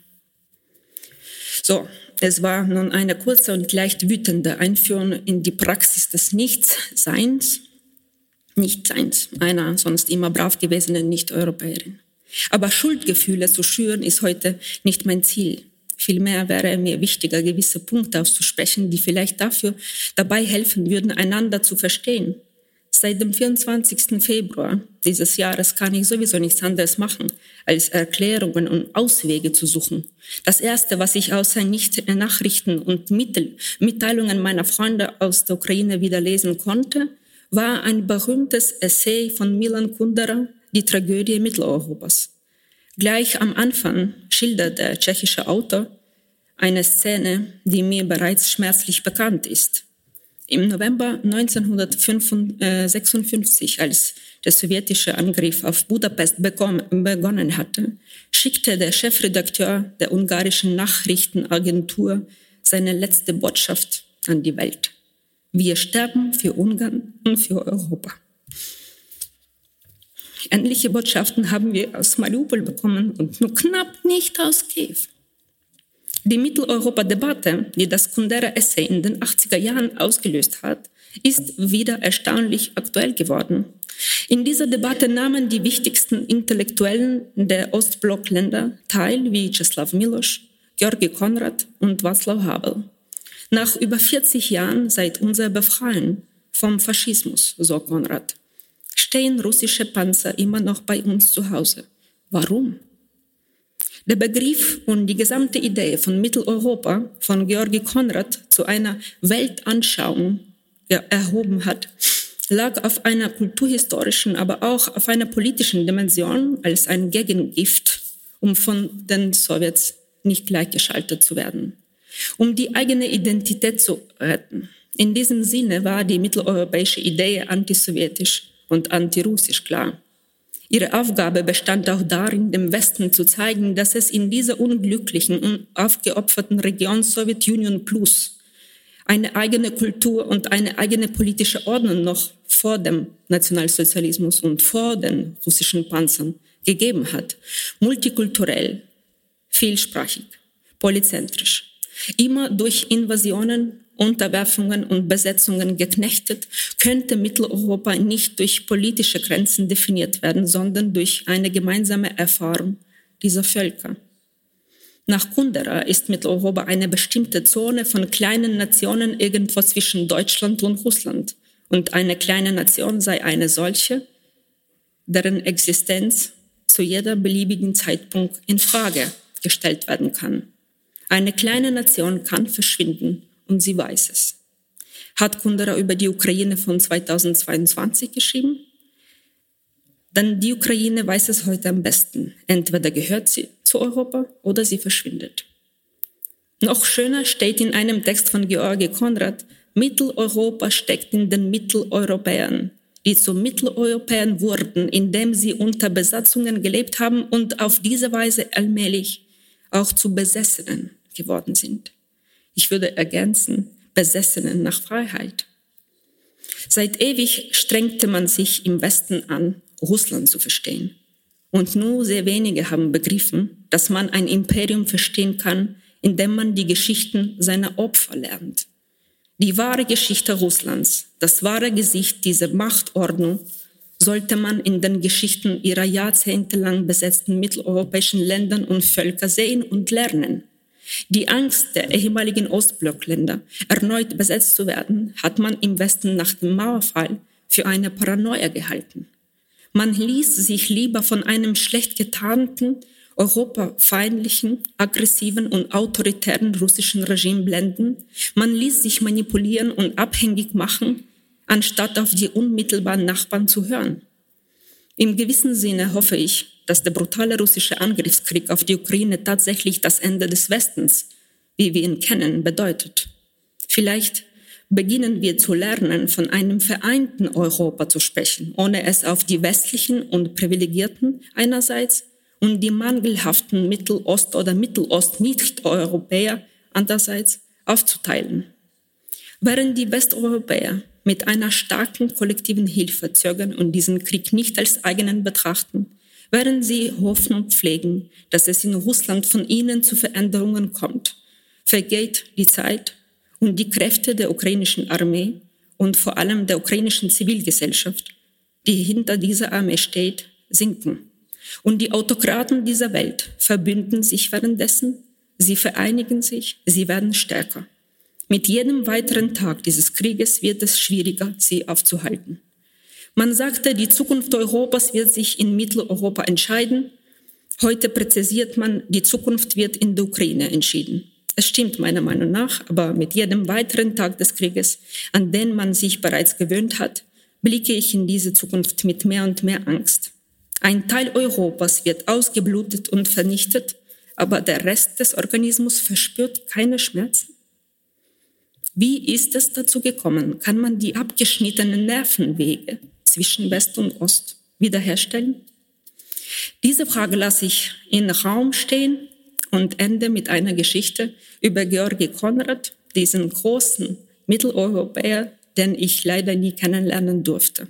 So, es war nun eine kurze und leicht wütende Einführung in die Praxis des Nichtseins, Nichtseins einer sonst immer brav gewesenen Nicht-Europäerin. Aber Schuldgefühle zu schüren ist heute nicht mein Ziel. Vielmehr wäre mir wichtiger, gewisse Punkte auszusprechen, die vielleicht dafür dabei helfen würden, einander zu verstehen Seit dem 24. Februar dieses Jahres kann ich sowieso nichts anderes machen, als Erklärungen und Auswege zu suchen. Das Erste, was ich außer nicht Nachrichten und Mitteilungen meiner Freunde aus der Ukraine wieder lesen konnte, war ein berühmtes Essay von Milan Kundera, Die Tragödie Mitteleuropas. Gleich am Anfang schildert der tschechische Autor eine Szene, die mir bereits schmerzlich bekannt ist. Im November 1956, als der sowjetische Angriff auf Budapest begonnen hatte, schickte der Chefredakteur der ungarischen Nachrichtenagentur seine letzte Botschaft an die Welt. Wir sterben für Ungarn und für Europa. Ähnliche Botschaften haben wir aus Mariupol bekommen und nur knapp nicht aus Kiew. Die Mitteleuropa-Debatte, die das Kundera-Essay in den 80er Jahren ausgelöst hat, ist wieder erstaunlich aktuell geworden. In dieser Debatte nahmen die wichtigsten Intellektuellen der Ostblockländer teil, wie Czeslaw Milosz, Georgi Konrad und Václav Havel. Nach über 40 Jahren seit unserer Befreiung vom Faschismus, so Konrad, stehen russische Panzer immer noch bei uns zu Hause. Warum? Der Begriff und die gesamte Idee von Mitteleuropa von Georgi Konrad zu einer Weltanschauung erhoben hat, lag auf einer kulturhistorischen, aber auch auf einer politischen Dimension als ein Gegengift, um von den Sowjets nicht gleichgeschaltet zu werden, um die eigene Identität zu retten. In diesem Sinne war die mitteleuropäische Idee antisowjetisch und antirussisch klar. Ihre Aufgabe bestand auch darin, dem Westen zu zeigen, dass es in dieser unglücklichen und aufgeopferten Region Sowjetunion Plus eine eigene Kultur und eine eigene politische Ordnung noch vor dem Nationalsozialismus und vor den russischen Panzern gegeben hat. Multikulturell, vielsprachig, polyzentrisch. Immer durch Invasionen, Unterwerfungen und Besetzungen geknechtet, könnte Mitteleuropa nicht durch politische Grenzen definiert werden, sondern durch eine gemeinsame Erfahrung dieser Völker. Nach Kundera ist Mitteleuropa eine bestimmte Zone von kleinen Nationen irgendwo zwischen Deutschland und Russland. Und eine kleine Nation sei eine solche, deren Existenz zu jeder beliebigen Zeitpunkt in Frage gestellt werden kann. Eine kleine Nation kann verschwinden und sie weiß es. Hat Kundera über die Ukraine von 2022 geschrieben? Denn die Ukraine weiß es heute am besten. Entweder gehört sie zu Europa oder sie verschwindet. Noch schöner steht in einem Text von Georgi Konrad, Mitteleuropa steckt in den Mitteleuropäern, die zu Mitteleuropäern wurden, indem sie unter Besatzungen gelebt haben und auf diese Weise allmählich auch zu Besessenen geworden sind. Ich würde ergänzen, Besessenen nach Freiheit. Seit ewig strengte man sich im Westen an, Russland zu verstehen. Und nur sehr wenige haben begriffen, dass man ein Imperium verstehen kann, indem man die Geschichten seiner Opfer lernt. Die wahre Geschichte Russlands, das wahre Gesicht dieser Machtordnung sollte man in den Geschichten ihrer jahrzehntelang besetzten mitteleuropäischen Ländern und Völker sehen und lernen. Die Angst der ehemaligen Ostblockländer, erneut besetzt zu werden, hat man im Westen nach dem Mauerfall für eine Paranoia gehalten. Man ließ sich lieber von einem schlecht getarnten, europafeindlichen, aggressiven und autoritären russischen Regime blenden. Man ließ sich manipulieren und abhängig machen, anstatt auf die unmittelbaren Nachbarn zu hören. Im gewissen Sinne hoffe ich, dass der brutale russische Angriffskrieg auf die Ukraine tatsächlich das Ende des Westens, wie wir ihn kennen, bedeutet. Vielleicht beginnen wir zu lernen, von einem vereinten Europa zu sprechen, ohne es auf die westlichen und Privilegierten einerseits und die mangelhaften Mittelost- oder Mittelost-Nicht-Europäer andererseits aufzuteilen. Während die Westeuropäer mit einer starken kollektiven Hilfe zögern und diesen Krieg nicht als eigenen betrachten, während sie Hoffnung pflegen, dass es in Russland von ihnen zu Veränderungen kommt, vergeht die Zeit und die Kräfte der ukrainischen Armee und vor allem der ukrainischen Zivilgesellschaft, die hinter dieser Armee steht, sinken. Und die Autokraten dieser Welt verbünden sich währenddessen, sie vereinigen sich, sie werden stärker. Mit jedem weiteren Tag dieses Krieges wird es schwieriger, sie aufzuhalten. Man sagte, die Zukunft Europas wird sich in Mitteleuropa entscheiden. Heute präzisiert man, die Zukunft wird in der Ukraine entschieden. Es stimmt meiner Meinung nach, aber mit jedem weiteren Tag des Krieges, an den man sich bereits gewöhnt hat, blicke ich in diese Zukunft mit mehr und mehr Angst. Ein Teil Europas wird ausgeblutet und vernichtet, aber der Rest des Organismus verspürt keine Schmerzen. Wie ist es dazu gekommen? Kann man die abgeschnittenen Nervenwege zwischen West und Ost wiederherstellen? Diese Frage lasse ich in Raum stehen und ende mit einer Geschichte über Georgi Konrad, diesen großen Mitteleuropäer, den ich leider nie kennenlernen durfte.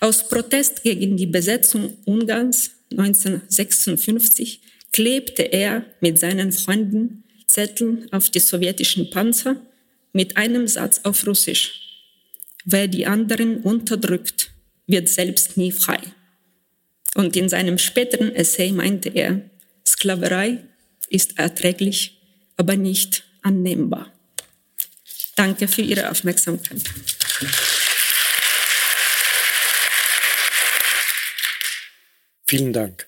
Aus Protest gegen die Besetzung Ungarns 1956 klebte er mit seinen Freunden Zettel auf die sowjetischen Panzer mit einem Satz auf Russisch. Wer die anderen unterdrückt, wird selbst nie frei. Und in seinem späteren Essay meinte er, Sklaverei ist erträglich, aber nicht annehmbar. Danke für Ihre Aufmerksamkeit. Vielen Dank.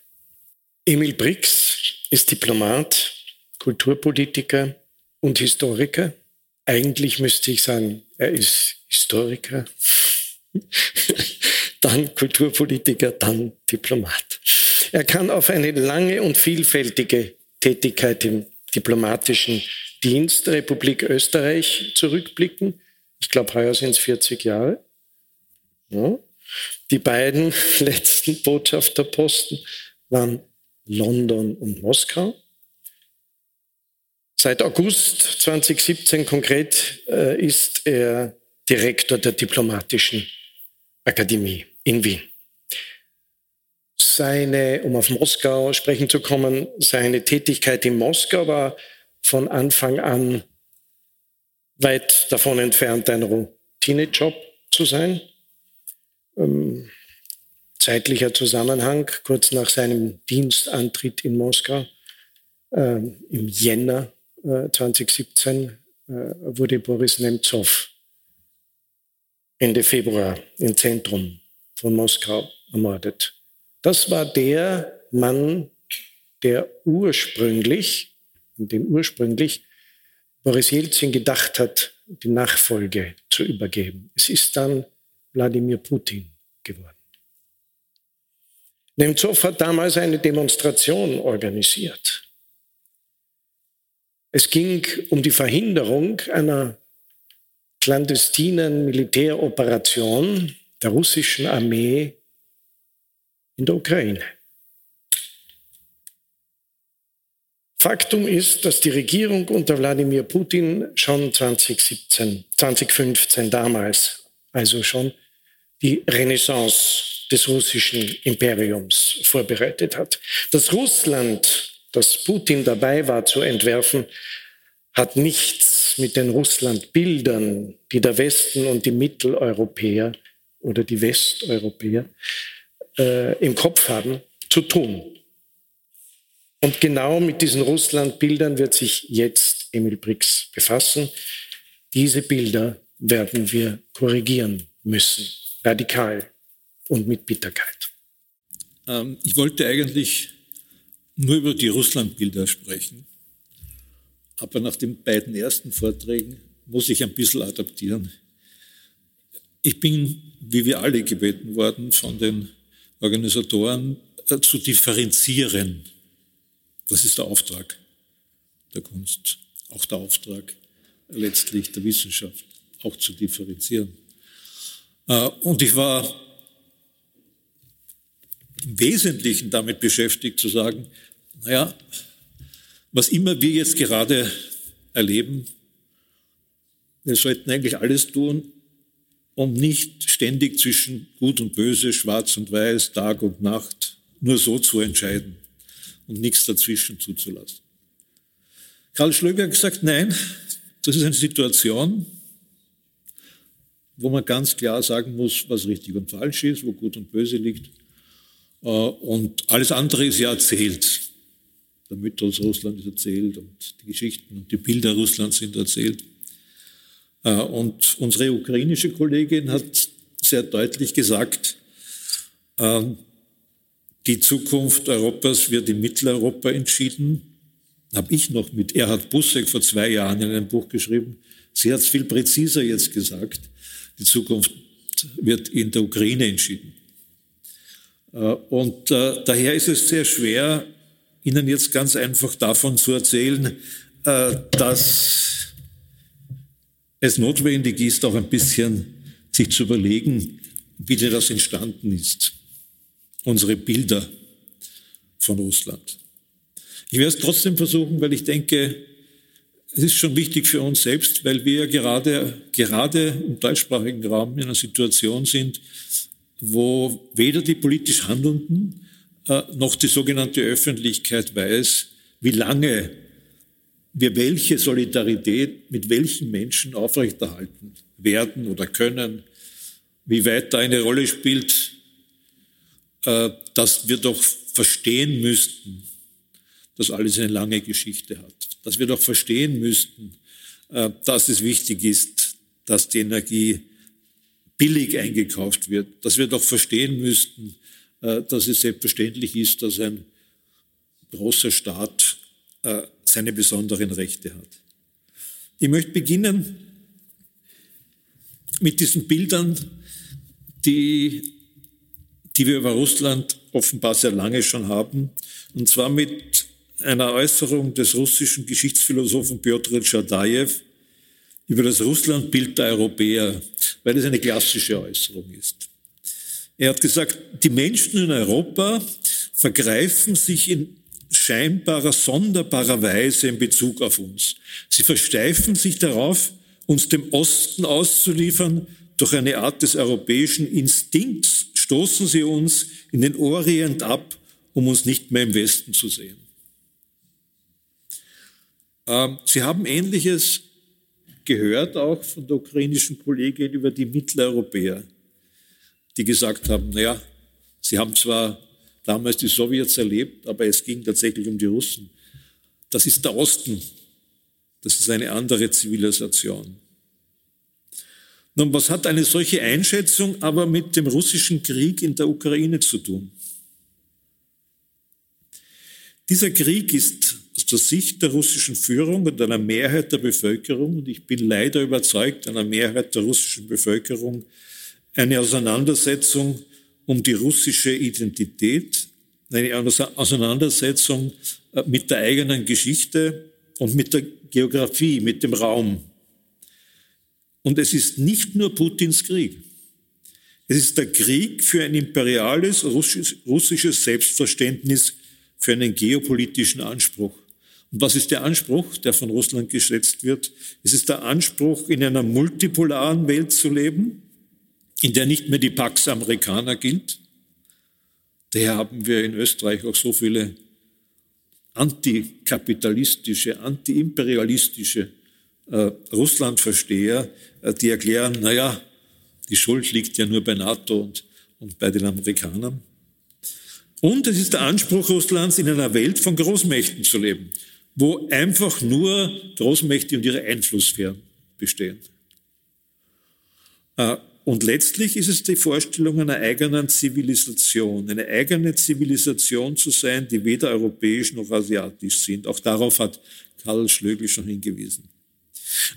Emil Brix ist Diplomat, Kulturpolitiker und Historiker. Eigentlich müsste ich sagen, er ist Historiker, dann Kulturpolitiker, dann Diplomat. Er kann auf eine lange und vielfältige Tätigkeit im diplomatischen Dienst der Republik Österreich zurückblicken. Ich glaube, heuer sind es 40 Jahre. Ja. Die beiden letzten Botschafterposten waren London und Moskau. Seit August 2017 konkret äh, ist er Direktor der Diplomatischen Akademie in Wien. Seine, um auf Moskau sprechen zu kommen, seine Tätigkeit in Moskau war von Anfang an weit davon entfernt, ein Routinejob zu sein. Ähm, zeitlicher Zusammenhang, kurz nach seinem Dienstantritt in Moskau ähm, im Jänner 2017 äh, äh, wurde Boris Nemtsov Ende Februar im Zentrum von Moskau ermordet. Das war der Mann, der ursprünglich, den ursprünglich Boris Jelzin gedacht hat, die Nachfolge zu übergeben. Es ist dann Wladimir Putin geworden. Nemtsov hat damals eine Demonstration organisiert. Es ging um die Verhinderung einer clandestinen Militäroperation der russischen Armee in der Ukraine. Faktum ist, dass die Regierung unter Wladimir Putin schon 2017, 2015 damals, also schon die Renaissance des russischen Imperiums vorbereitet hat. Dass Russland, das Putin dabei war zu entwerfen, hat nichts mit den Russlandbildern, die der Westen und die Mitteleuropäer oder die Westeuropäer äh, im Kopf haben, zu tun. Und genau mit diesen Russlandbildern wird sich jetzt Emil Brix befassen. Diese Bilder werden wir korrigieren müssen, radikal und mit Bitterkeit. Ähm, ich wollte eigentlich nur über die Russlandbilder sprechen, aber nach den beiden ersten Vorträgen muss ich ein bisschen adaptieren. Ich bin, wie wir alle gebeten worden, von den Organisatoren äh, zu differenzieren. Das ist der Auftrag der Kunst, auch der Auftrag letztlich der Wissenschaft, auch zu differenzieren. Äh, und ich war im Wesentlichen damit beschäftigt zu sagen, naja, was immer wir jetzt gerade erleben, wir sollten eigentlich alles tun, um nicht ständig zwischen Gut und Böse, Schwarz und Weiß, Tag und Nacht nur so zu entscheiden und nichts dazwischen zuzulassen. Karl Schlöger hat gesagt, nein, das ist eine Situation, wo man ganz klar sagen muss, was richtig und falsch ist, wo Gut und Böse liegt. Äh, und alles andere ist ja erzählt. Der Mythos Russland ist erzählt und die Geschichten und die Bilder Russlands sind erzählt. Äh, und unsere ukrainische Kollegin hat sehr deutlich gesagt, ähm, die Zukunft Europas wird in Mitteleuropa entschieden. Habe ich noch mit Erhard Busseck vor zwei Jahren in einem Buch geschrieben. Sie hat es viel präziser jetzt gesagt. Die Zukunft wird in der Ukraine entschieden. Äh, und äh, daher ist es sehr schwer, Ihnen jetzt ganz einfach davon zu erzählen, dass es notwendig ist, auch ein bisschen sich zu überlegen, wie denn das entstanden ist. Unsere Bilder von Russland. Ich werde es trotzdem versuchen, weil ich denke, es ist schon wichtig für uns selbst, weil wir gerade, gerade im deutschsprachigen Raum in einer Situation sind, wo weder die politisch Handelnden äh, noch die sogenannte Öffentlichkeit weiß, wie lange wir welche Solidarität mit welchen Menschen aufrechterhalten werden oder können, wie weit da eine Rolle spielt, äh, dass wir doch verstehen müssten, dass alles eine lange Geschichte hat, dass wir doch verstehen müssten, äh, dass es wichtig ist, dass die Energie billig eingekauft wird, dass wir doch verstehen müssten, äh, dass es selbstverständlich ist, dass ein großer Staat seine besonderen Rechte hat. Ich möchte beginnen mit diesen Bildern, die, die wir über Russland offenbar sehr lange schon haben, und zwar mit einer Äußerung des russischen Geschichtsphilosophen Piotr Tschadajew über das Russlandbild der Europäer, weil es eine klassische Äußerung ist. Er hat gesagt, die Menschen in Europa vergreifen sich in scheinbarer, sonderbarer Weise in Bezug auf uns. Sie versteifen sich darauf, uns dem Osten auszuliefern. Durch eine Art des europäischen Instinkts stoßen sie uns in den Orient ab, um uns nicht mehr im Westen zu sehen. Ähm, sie haben Ähnliches gehört auch von der ukrainischen Kollegin über die Mitteleuropäer, die gesagt haben, naja, sie haben zwar damals die Sowjets erlebt, aber es ging tatsächlich um die Russen. Das ist der Osten. Das ist eine andere Zivilisation. Nun, was hat eine solche Einschätzung aber mit dem russischen Krieg in der Ukraine zu tun? Dieser Krieg ist aus der Sicht der russischen Führung und einer Mehrheit der Bevölkerung, und ich bin leider überzeugt, einer Mehrheit der russischen Bevölkerung, eine Auseinandersetzung um die russische Identität, eine Auseinandersetzung äh, mit der eigenen Geschichte und mit der Geografie, mit dem Raum. Und es ist nicht nur Putins Krieg. Es ist der Krieg für ein imperiales russisches Selbstverständnis, für einen geopolitischen Anspruch. Und was ist der Anspruch, der von Russland geschätzt wird? Es ist der Anspruch, in einer multipolaren Welt zu leben, in der nicht mehr die Pax Americana gilt. Daher haben wir in Österreich auch so viele antikapitalistische, antiimperialistische äh, Russlandversteher, äh, die erklären, naja, die Schuld liegt ja nur bei NATO und, und bei den Amerikanern. Und es ist der Anspruch Russlands, in einer Welt von Großmächten zu leben, wo einfach nur Großmächte und ihre Einflusssphären bestehen. Äh, und letztlich ist es die Vorstellung einer eigenen Zivilisation, eine eigene Zivilisation zu sein, die weder europäisch noch asiatisch sind. Auch darauf hat Karl Schlögl schon hingewiesen.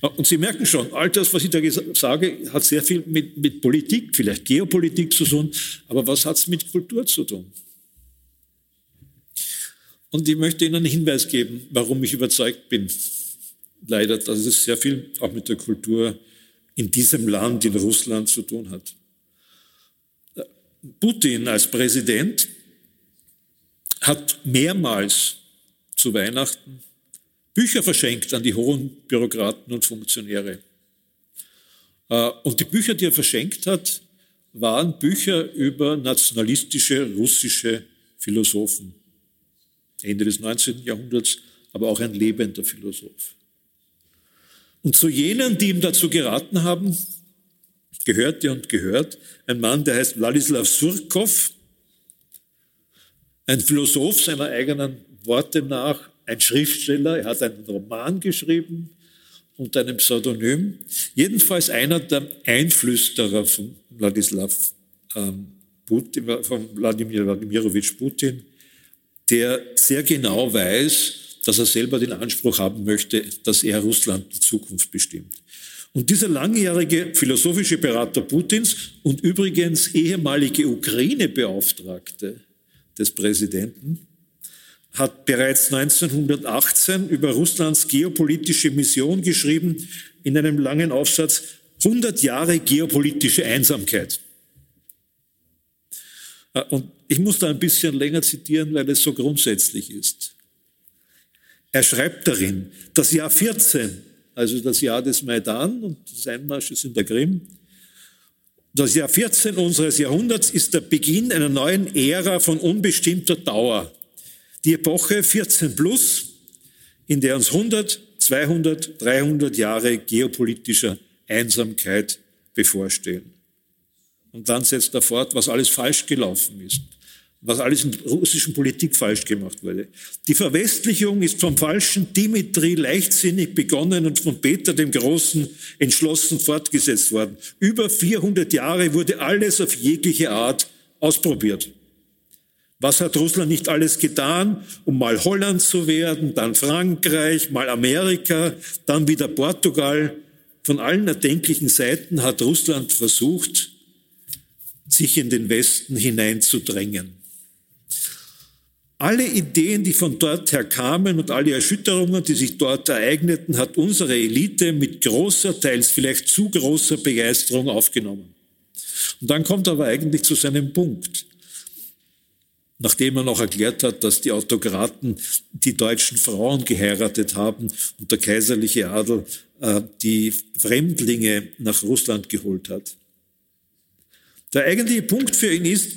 Und Sie merken schon, all das, was ich da sage, hat sehr viel mit, mit Politik, vielleicht Geopolitik zu tun, aber was hat es mit Kultur zu tun? Und ich möchte Ihnen einen Hinweis geben, warum ich überzeugt bin, leider, dass es sehr viel auch mit der Kultur in diesem Land, in Russland zu tun hat. Putin als Präsident hat mehrmals zu Weihnachten Bücher verschenkt an die hohen Bürokraten und Funktionäre. Äh, und die Bücher, die er verschenkt hat, waren Bücher über nationalistische russische Philosophen. Ende des 19. Jahrhunderts, aber auch ein lebender Philosoph. Und zu jenen, die ihm dazu geraten haben, gehörte und gehört ein Mann, der heißt Wladislav Surkov, ein Philosoph seiner eigenen Worte nach, ein Schriftsteller, er hat einen Roman geschrieben unter einem Pseudonym, jedenfalls einer der Einflüsterer von Wladislav ähm, Putin, von Wladimir Wladimirovich Putin, der sehr genau weiß, dass er selber den Anspruch haben möchte, dass er Russland die Zukunft bestimmt. Und dieser langjährige philosophische Berater Putins und übrigens ehemalige Ukraine-Beauftragte des Präsidenten hat bereits 1918 über Russlands geopolitische Mission geschrieben in einem langen Aufsatz 100 Jahre geopolitische Einsamkeit. Und ich muss da ein bisschen länger zitieren, weil es so grundsätzlich ist. Er schreibt darin, das Jahr 14, also das Jahr des Maidan und des Einmarsches in der Krim, das Jahr 14 unseres Jahrhunderts ist der Beginn einer neuen Ära von unbestimmter Dauer. Die Epoche 14 plus, in der uns 100, 200, 300 Jahre geopolitischer Einsamkeit bevorstehen. Und dann setzt er fort, was alles falsch gelaufen ist was alles in der russischen Politik falsch gemacht wurde. Die Verwestlichung ist vom falschen Dimitri leichtsinnig begonnen und von Peter dem Großen entschlossen fortgesetzt worden. Über 400 Jahre wurde alles auf jegliche Art ausprobiert. Was hat Russland nicht alles getan, um mal Holland zu werden, dann Frankreich, mal Amerika, dann wieder Portugal? Von allen erdenklichen Seiten hat Russland versucht, sich in den Westen hineinzudrängen. Alle Ideen, die von dort her kamen und alle Erschütterungen, die sich dort ereigneten, hat unsere Elite mit großer, teils vielleicht zu großer Begeisterung aufgenommen. Und dann kommt er aber eigentlich zu seinem Punkt. Nachdem er noch erklärt hat, dass die Autokraten die deutschen Frauen geheiratet haben und der kaiserliche Adel äh, die Fremdlinge nach Russland geholt hat. Der eigentliche Punkt für ihn ist,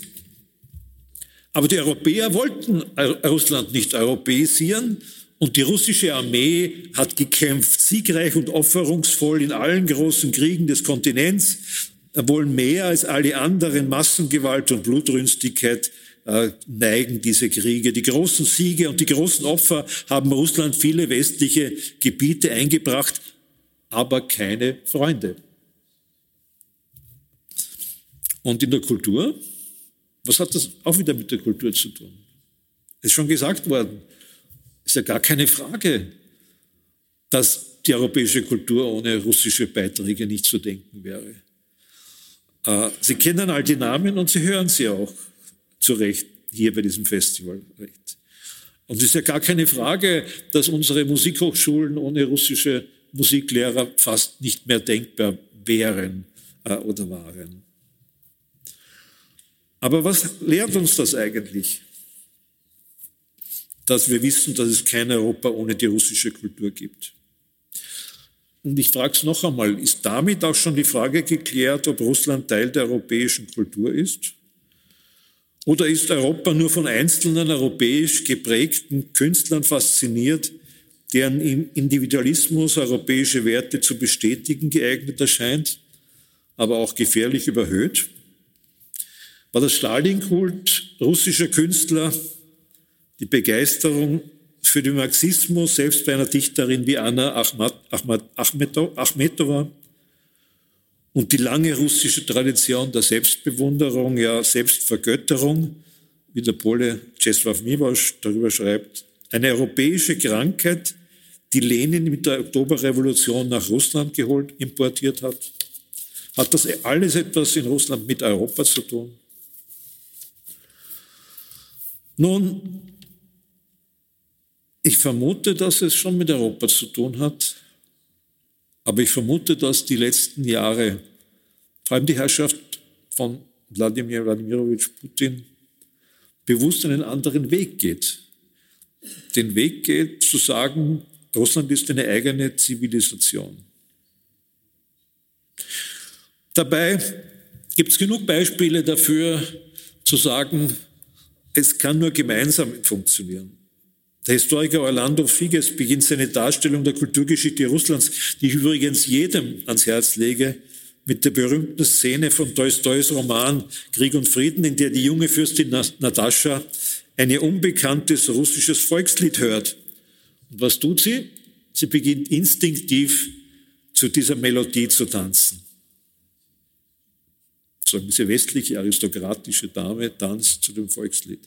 aber die Europäer wollten Russland nicht europäisieren und die russische Armee hat gekämpft, siegreich und opferungsvoll in allen großen Kriegen des Kontinents, wohl mehr als alle anderen Massengewalt und Blutrünstigkeit äh, neigen diese Kriege. Die großen Siege und die großen Opfer haben Russland viele westliche Gebiete eingebracht, aber keine Freunde. Und in der Kultur was hat das auch wieder mit der Kultur zu tun? Ist schon gesagt worden, ist ja gar keine Frage, dass die europäische Kultur ohne russische Beiträge nicht zu denken wäre. Äh, sie kennen all die Namen und Sie hören sie auch zu Recht hier bei diesem Festival. Und es ist ja gar keine Frage, dass unsere Musikhochschulen ohne russische Musiklehrer fast nicht mehr denkbar wären äh, oder waren. Aber was lehrt uns das eigentlich? Dass wir wissen, dass es kein Europa ohne die russische Kultur gibt. Und ich frage es noch einmal, ist damit auch schon die Frage geklärt, ob Russland Teil der europäischen Kultur ist? Oder ist Europa nur von einzelnen europäisch geprägten Künstlern fasziniert, deren Individualismus europäische Werte zu bestätigen geeignet erscheint, aber auch gefährlich überhöht? War der Stalin-Kult russischer Künstler die Begeisterung für den Marxismus, selbst bei einer Dichterin wie Anna Achmetova und die lange russische Tradition der Selbstbewunderung, ja Selbstvergötterung, wie der Pole Czesław Miłosz darüber schreibt, eine europäische Krankheit, die Lenin mit der Oktoberrevolution nach Russland geholt, importiert hat. Hat das alles etwas in Russland mit Europa zu tun? Nun, ich vermute, dass es schon mit Europa zu tun hat, aber ich vermute, dass die letzten Jahre, vor allem die Herrschaft von Wladimir Wladimirovich Putin, bewusst einen anderen Weg geht. Den Weg geht zu sagen, Russland ist eine eigene Zivilisation. Dabei gibt es genug Beispiele dafür, zu sagen, es kann nur gemeinsam funktionieren. Der Historiker Orlando Figes beginnt seine Darstellung der Kulturgeschichte Russlands, die ich übrigens jedem ans Herz lege, mit der berühmten Szene von Tolstois Roman Krieg und Frieden, in der die junge Fürstin Natascha ein unbekanntes russisches Volkslied hört. Und was tut sie? Sie beginnt instinktiv zu dieser Melodie zu tanzen. So diese westliche aristokratische Dame tanzt zu dem Volkslied.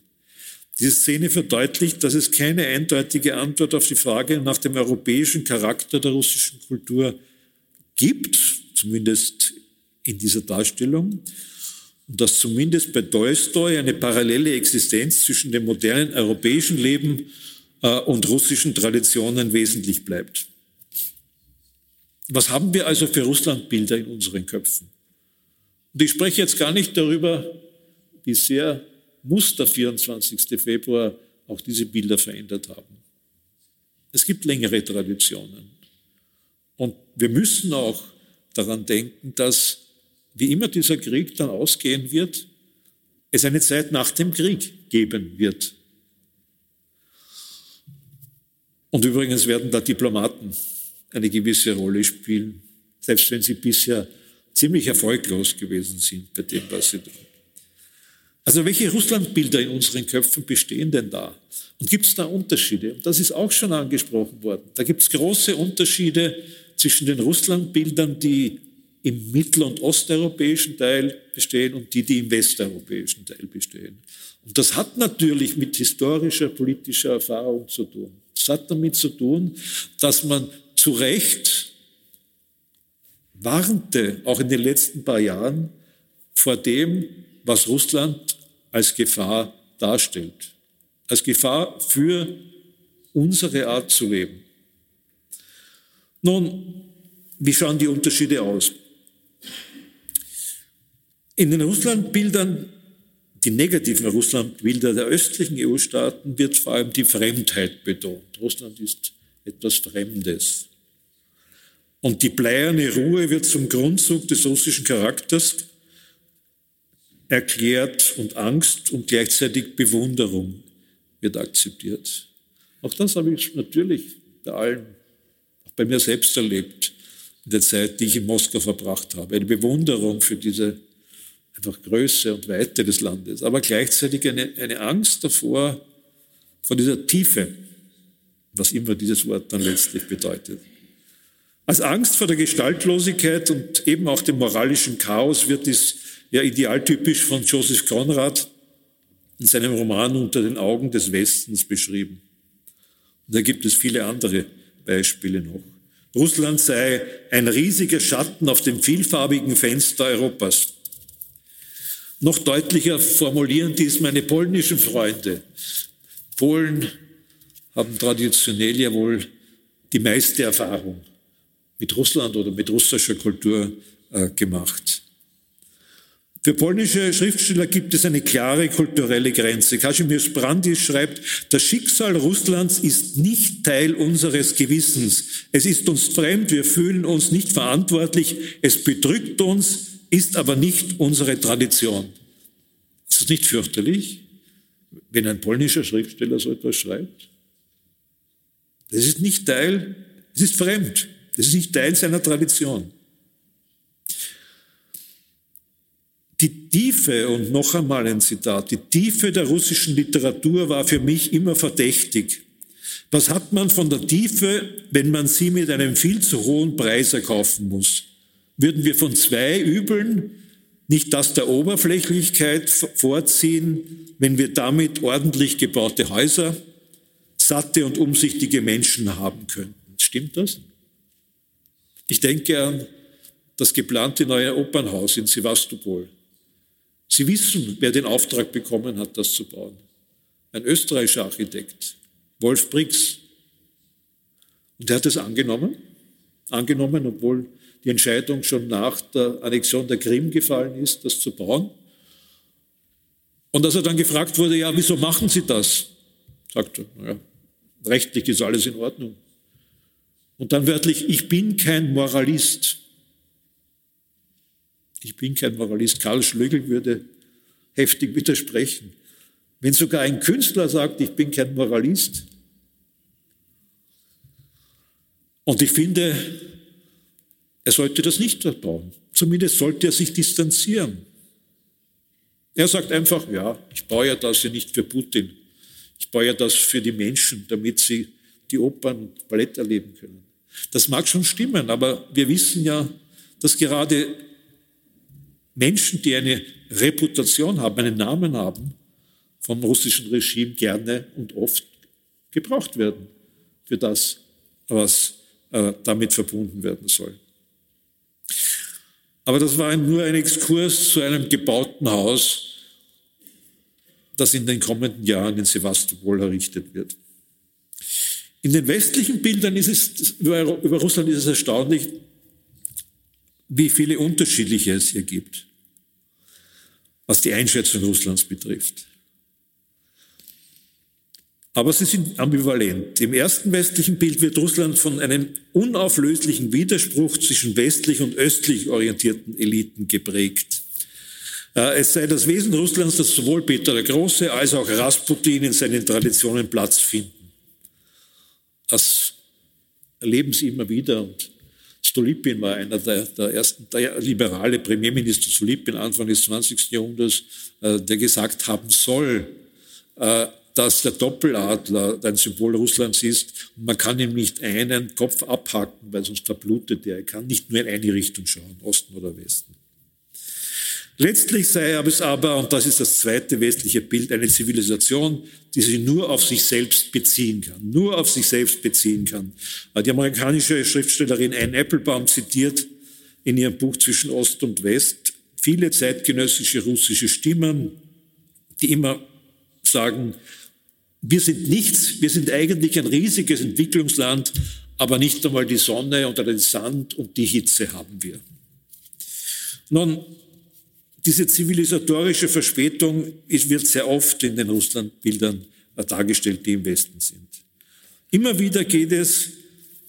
Diese Szene verdeutlicht, dass es keine eindeutige Antwort auf die Frage nach dem europäischen Charakter der russischen Kultur gibt, zumindest in dieser Darstellung, und dass zumindest bei Tolstoi eine parallele Existenz zwischen dem modernen europäischen Leben äh, und russischen Traditionen wesentlich bleibt. Was haben wir also für Russlandbilder in unseren Köpfen? Und ich spreche jetzt gar nicht darüber, wie sehr muss der 24. Februar auch diese Bilder verändert haben. Es gibt längere Traditionen. Und wir müssen auch daran denken, dass, wie immer dieser Krieg dann ausgehen wird, es eine Zeit nach dem Krieg geben wird. Und übrigens werden da Diplomaten eine gewisse Rolle spielen, selbst wenn sie bisher ziemlich erfolglos gewesen sind bei dem, was sie tun. Also welche Russlandbilder in unseren Köpfen bestehen denn da? Und gibt es da Unterschiede? Und das ist auch schon angesprochen worden. Da gibt es große Unterschiede zwischen den Russlandbildern, die im mittel- und osteuropäischen Teil bestehen und die, die im westeuropäischen Teil bestehen. Und das hat natürlich mit historischer, politischer Erfahrung zu tun. Das hat damit zu tun, dass man zu Recht warnte, auch in den letzten paar Jahren, vor dem, was Russland als Gefahr darstellt. Als Gefahr für unsere Art zu leben. Nun, wie schauen die Unterschiede aus? In den Russlandbildern, die negativen Russlandbilder der östlichen EU-Staaten, wird vor allem die Fremdheit betont. Russland ist etwas Fremdes. Und die bleierne Ruhe wird zum Grundzug des russischen Charakters erklärt und Angst und gleichzeitig Bewunderung wird akzeptiert. Auch das habe ich natürlich bei allen, auch bei mir selbst erlebt, in der Zeit, die ich in Moskau verbracht habe. Eine Bewunderung für diese einfach Größe und Weite des Landes, aber gleichzeitig eine, eine Angst davor, vor dieser Tiefe, was immer dieses Wort dann letztlich bedeutet. Als Angst vor der Gestaltlosigkeit und eben auch dem moralischen Chaos wird es ja idealtypisch von Joseph Conrad in seinem Roman Unter den Augen des Westens beschrieben. Und da gibt es viele andere Beispiele noch. Russland sei ein riesiger Schatten auf dem vielfarbigen Fenster Europas. Noch deutlicher formulieren dies meine polnischen Freunde. Polen haben traditionell ja wohl die meiste Erfahrung mit Russland oder mit russischer Kultur äh, gemacht. Für polnische Schriftsteller gibt es eine klare kulturelle Grenze. Kazimierz Brandis schreibt, das Schicksal Russlands ist nicht Teil unseres Gewissens. Es ist uns fremd, wir fühlen uns nicht verantwortlich, es bedrückt uns, ist aber nicht unsere Tradition. Ist es nicht fürchterlich, wenn ein polnischer Schriftsteller so etwas schreibt? Das ist nicht Teil, es ist fremd, das ist nicht Teil seiner Tradition. Die Tiefe, und noch einmal ein Zitat, die Tiefe der russischen Literatur war für mich immer verdächtig. Was hat man von der Tiefe, wenn man sie mit einem viel zu hohen Preis erkaufen muss? Würden wir von zwei Übeln nicht das der Oberflächlichkeit vorziehen, wenn wir damit ordentlich gebaute Häuser, satte und umsichtige Menschen haben könnten? Stimmt das? Ich denke an das geplante neue Opernhaus in Sevastopol. Sie wissen, wer den Auftrag bekommen hat, das zu bauen. Ein österreichischer Architekt, Wolf Brix. Und er hat es angenommen, angenommen, obwohl die Entscheidung schon nach der Annexion der Krim gefallen ist, das zu bauen. Und als er dann gefragt wurde, ja, wieso machen Sie das? Sagt er, naja, rechtlich ist alles in Ordnung. Und dann wörtlich, ich bin kein Moralist. Ich bin kein Moralist. Karl Schlögel würde heftig widersprechen. Wenn sogar ein Künstler sagt, ich bin kein Moralist. Und ich finde, er sollte das nicht bauen. Zumindest sollte er sich distanzieren. Er sagt einfach, ja, ich baue ja das ja nicht für Putin. Ich baue ja das für die Menschen, damit sie die Opern und Ballett erleben können. Das mag schon stimmen, aber wir wissen ja, dass gerade Menschen, die eine Reputation haben, einen Namen haben, vom russischen Regime gerne und oft gebraucht werden für das, was äh, damit verbunden werden soll. Aber das war nur ein Exkurs zu einem gebauten Haus, das in den kommenden Jahren in Sevastopol errichtet wird. In den westlichen Bildern ist es, über Russland ist es erstaunlich, wie viele unterschiedliche es hier gibt was die Einschätzung Russlands betrifft. Aber sie sind ambivalent. Im ersten westlichen Bild wird Russland von einem unauflöslichen Widerspruch zwischen westlich und östlich orientierten Eliten geprägt. Äh, es sei das Wesen Russlands, dass sowohl Peter der Große als auch Rasputin in seinen Traditionen Platz finden. Das erleben sie immer wieder und Stolypin war einer der, der ersten, der liberale Premierminister Stolypin Anfang des 20. Jahrhunderts, äh, der gesagt haben soll, äh, dass der Doppeladler ein Symbol Russlands ist und man kann ihm nicht einen Kopf abhacken, weil sonst verblutet er. Er kann nicht nur in eine Richtung schauen, Osten oder Westen. Letztlich sei es aber, und das ist das zweite westliche Bild, eine Zivilisation, die sich nur auf sich selbst beziehen kann, nur auf sich selbst beziehen kann. Die amerikanische Schriftstellerin Anne Applebaum zitiert in ihrem Buch Zwischen Ost und West viele zeitgenössische russische Stimmen, die immer sagen, wir sind nichts, wir sind eigentlich ein riesiges Entwicklungsland, aber nicht einmal die Sonne oder den Sand und die Hitze haben wir. Nun, Diese zivilisatorische Verspätung wird sehr oft in den Russlandbildern dargestellt, die im Westen sind. Immer wieder geht es,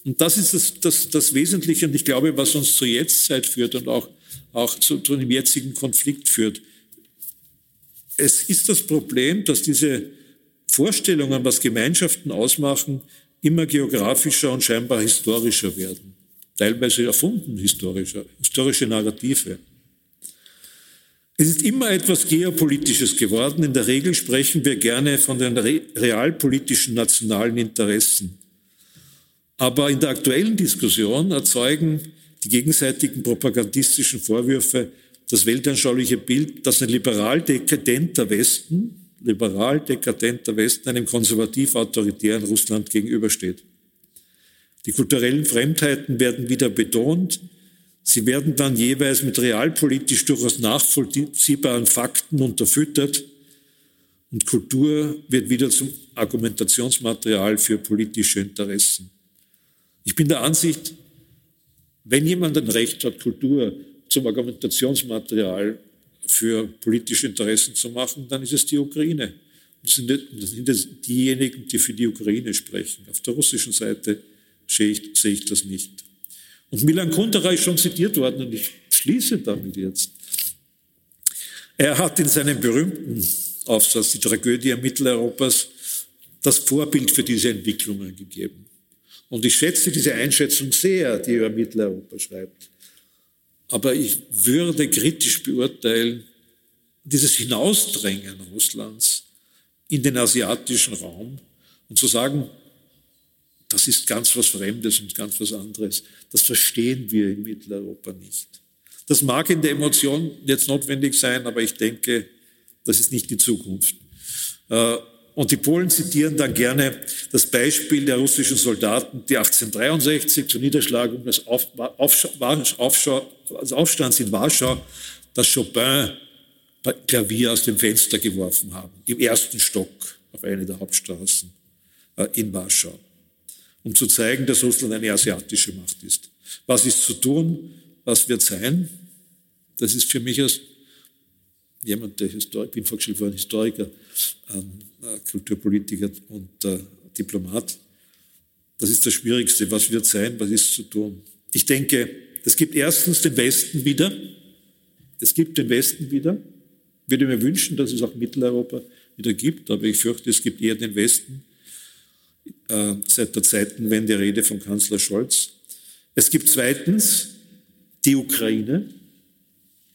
und das ist das, das, das Wesentliche, und ich glaube, was uns zur Jetztzeit führt und auch, auch zu, zu einem jetzigen Konflikt führt. Es ist das Problem, dass diese Vorstellungen, was Gemeinschaften ausmachen, immer geografischer und scheinbar historischer werden. Teilweise erfunden historischer, historische Narrative. Es ist immer etwas Geopolitisches geworden. In der Regel sprechen wir gerne von den realpolitischen nationalen Interessen. Aber in der aktuellen Diskussion erzeugen die gegenseitigen propagandistischen Vorwürfe das weltanschauliche Bild, dass ein liberal dekadenter Westen, liberal dekadenter Westen einem konservativ-autoritären Russland gegenübersteht. Die kulturellen Fremdheiten werden wieder betont, Sie werden dann jeweils mit realpolitisch durchaus nachvollziehbaren Fakten unterfüttert und Kultur wird wieder zum Argumentationsmaterial für politische Interessen. Ich bin der Ansicht, wenn jemand ein Recht hat, Kultur zum Argumentationsmaterial für politische Interessen zu machen, dann ist es die Ukraine. Das sind, diejenigen, die für die Ukraine sprechen. Auf der russischen Seite sehe ich, sehe ich das nicht. Und Milan Kundera ist schon zitiert worden und ich schließe damit jetzt. Er hat in seinem berühmten Aufsatz Die Tragödie Mitteleuropas das Vorbild für diese Entwicklungen gegeben. Und ich schätze diese Einschätzung sehr, die er über Mitteleuropa schreibt. Aber ich würde kritisch beurteilen, dieses Hinausdrängen Russlands in den asiatischen Raum und zu sagen, das ist ganz was Fremdes und ganz was anderes. Das verstehen wir in Mitteleuropa nicht. Das mag in der Emotion jetzt notwendig sein, aber ich denke, das ist nicht die Zukunft. Äh, und die Polen zitieren dann gerne das Beispiel der russischen Soldaten, die 1863 zur Niederschlagung des Aufstands in Warschau das Chopin-Klavier aus dem Fenster geworfen haben, im ersten Stock auf eine der Hauptstraßen äh, in Warschau um zu zeigen, dass Russland eine asiatische Macht ist. Was ist zu tun? Was wird sein? Das ist für mich als jemand, der Historiker, bin vorgestellt worden, Historiker, Kulturpolitiker und äh, Diplomat. Das ist das Schwierigste. Was wird sein? Was ist zu tun? Ich denke, es gibt erstens den Westen wieder. Es gibt den Westen wieder. Ich würde mir wünschen, dass es auch Mitteleuropa wieder gibt, aber ich fürchte, es gibt eher den Westen äh, seit der Zeitenwende Rede von Kanzler Scholz. Es gibt zweitens die Ukraine.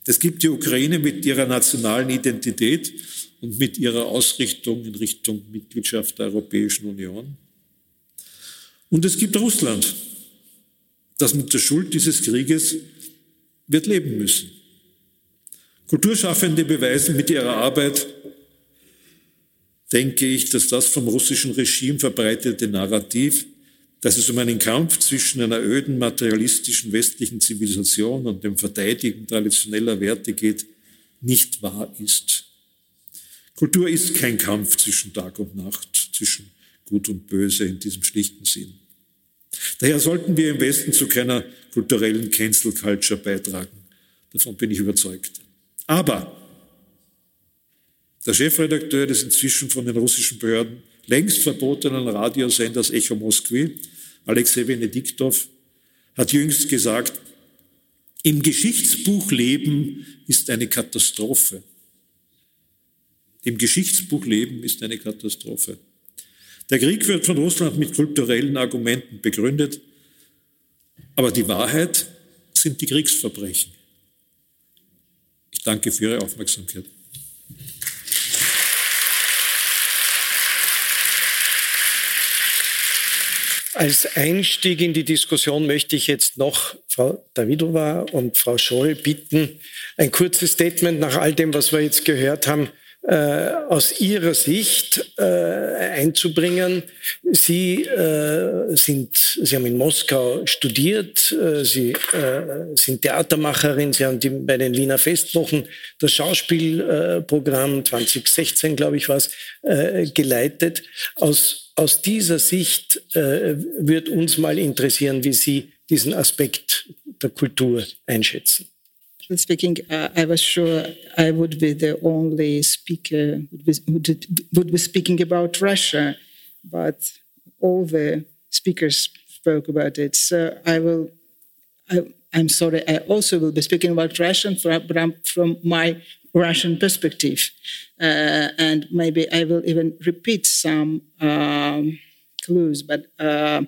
Es gibt die Ukraine mit ihrer nationalen Identität und mit ihrer Ausrichtung in Richtung Mitgliedschaft der Europäischen Union. Und es gibt Russland, das mit der Schuld dieses Krieges wird leben müssen. Kulturschaffende beweisen mit ihrer Arbeit, denke ich, dass das vom russischen Regime verbreitete Narrativ, dass es um einen Kampf zwischen einer öden materialistischen westlichen Zivilisation und dem Verteidigen traditioneller Werte geht, nicht wahr ist. Kultur ist kein Kampf zwischen Tag und Nacht, zwischen Gut und Böse in diesem schlichten Sinn. Daher sollten wir im Westen zu keiner kulturellen Cancel Culture beitragen. Davon bin ich überzeugt. Aber der Chefredakteur des inzwischen von den russischen Behörden längst verbotenen Radiosenders Echo Moskwi, Alexei Venediktov, hat jüngst gesagt, im Geschichtsbuch Leben ist eine Katastrophe. Im Geschichtsbuch Leben ist eine Katastrophe. Der Krieg wird von Russland mit kulturellen Argumenten begründet, aber die Wahrheit sind die Kriegsverbrechen. Ich danke für Ihre Aufmerksamkeit. Als Einstieg in die Diskussion möchte ich jetzt noch Frau Davidova und Frau Scholl bitten, ein kurzes Statement nach all dem, was wir jetzt gehört haben, äh, aus Ihrer Sicht äh, einzubringen. Sie äh, sind, Sie haben in Moskau studiert, äh, Sie äh, sind Theatermacherin, Sie haben die, bei den Wiener Festwochen das Schauspielprogramm 2016, glaube ich, was äh, geleitet. Aus aus dieser Sicht äh, wird uns mal interessieren, wie Sie diesen Aspekt der Kultur einschätzen. Speaking, uh, I was sure I would be the only speaker would, would be speaking about Russia, but all the speakers spoke about it. So I will. I, am sorry. I also will be speaking about Russian from, from my Russian perspective, uh, and maybe I will even repeat some um, clues. But uh,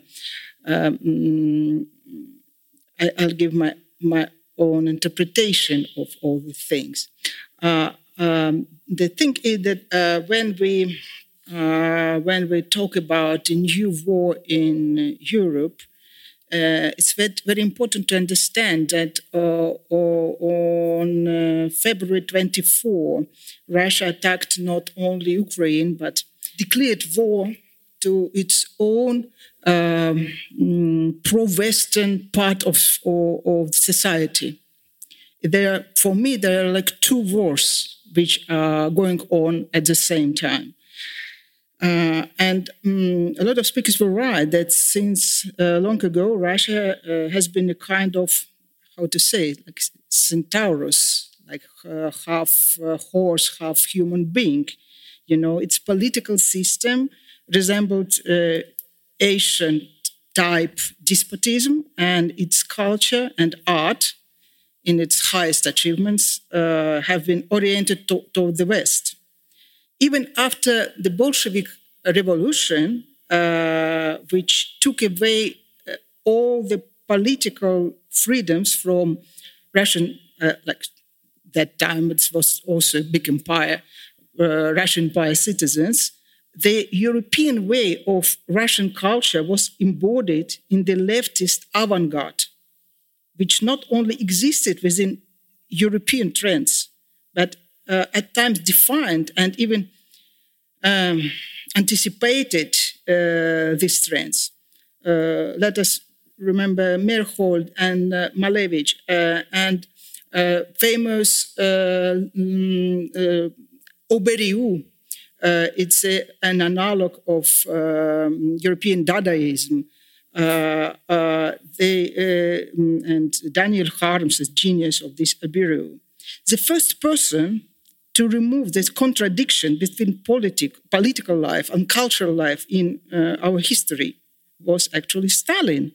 um, I, will give my my own interpretation of all the things. Uh, um, the thing is that uh, when we uh, when we talk about a new war in Europe, uh, it's very, very, important to understand that uh, on uh, February 24, Russia attacked not only Ukraine but declared war to its own um, mm, pro-Western part of, of, of society. There, for me, there are like two wars which are going on at the same time. Uh, and um, a lot of speakers were right that since uh, long ago, Russia uh, has been a kind of, how to say, like centaurus, like uh, half uh, horse, half human being. You know, its political system resembled uh, type despotism, and its culture and art, in its highest achievements, have been oriented to- toward the West. Even after the Bolshevik revolution, uh, which took away uh, all the political freedoms from Russian, uh, like that time it was also a big empire, uh, Russian empire citizens, the European way of Russian culture was embodied in the leftist avant garde, which not only existed within European trends, but uh, at times defined and even um, anticipated uh, these trends. Uh, let us remember Merhold and uh, Malevich uh, and uh, famous mm, Oberiou. it's a, an analog of um, European Dadaism. they, and Daniel Harms, the genius of this Oberiou. The first person to remove this contradiction between politic, political life and cultural life in uh, our history was actually Stalin.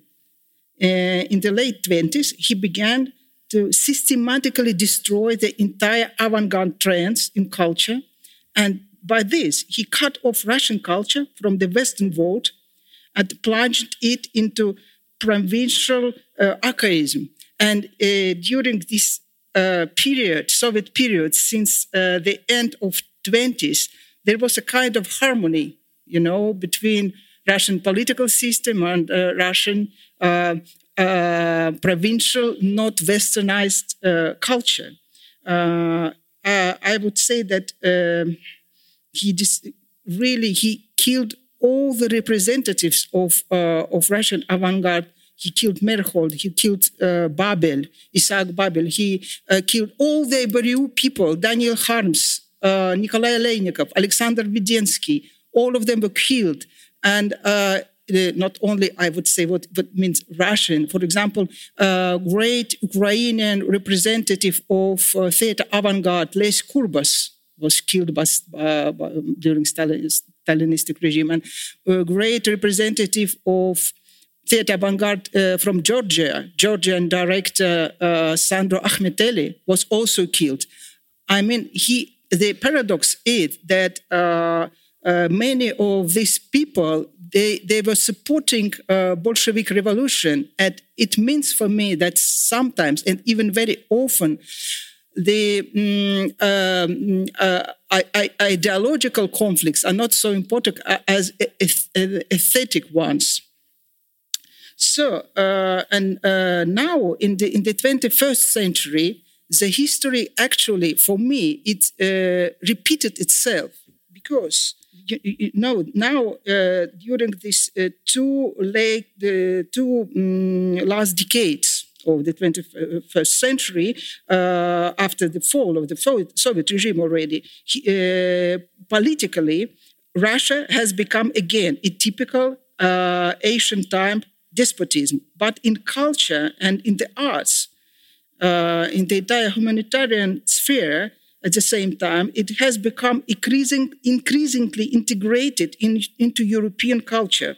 Uh, in the late 20s, he began to systematically destroy the entire avant garde trends in culture. And by this, he cut off Russian culture from the Western world and plunged it into provincial uh, archaism. And uh, during this uh, period, Soviet period, since uh, the end of 20s, there was a kind of harmony, you know, between Russian political system and uh, Russian uh, provincial, not westernized culture. I would say that he really he killed all the representatives of of Russian avant-garde he killed Merhold. He killed uh, Babel, Isaac Babel. He uh, killed all the Beriou people, Daniel Harms, uh, Nikolai Leinikov, Alexander Vidensky. All of them were killed. And uh, not only, I would say, what, what means Russian. For example, uh, great Ukrainian representative of uh, theater avant-garde, Les Kurbas, was killed by, uh, during Stalin, Stalinistic regime, and a great representative of theater avant-garde uh, from Georgia, Georgian director uh, Sandro Ahmeteli was also killed. I mean, he. The paradox is that uh, uh many of these people they they were supporting uh, Bolshevik revolution, and it means for me that sometimes and even very often the um, um, uh, ideological conflicts are not so important as aesthetic ones. So, uh, and uh, now in the in the 21st century, the history actually, for me, it uh, repeated itself because you, you know now uh, during this uh, two late the two um, last decades of the 21st century, uh, after the fall of the Soviet regime already, politically, Russia has become again a typical Asian type despotism. But in culture and in the arts, uh, in the entire humanitarian sphere, at the same time, it has become increasing, increasingly integrated in, into European culture.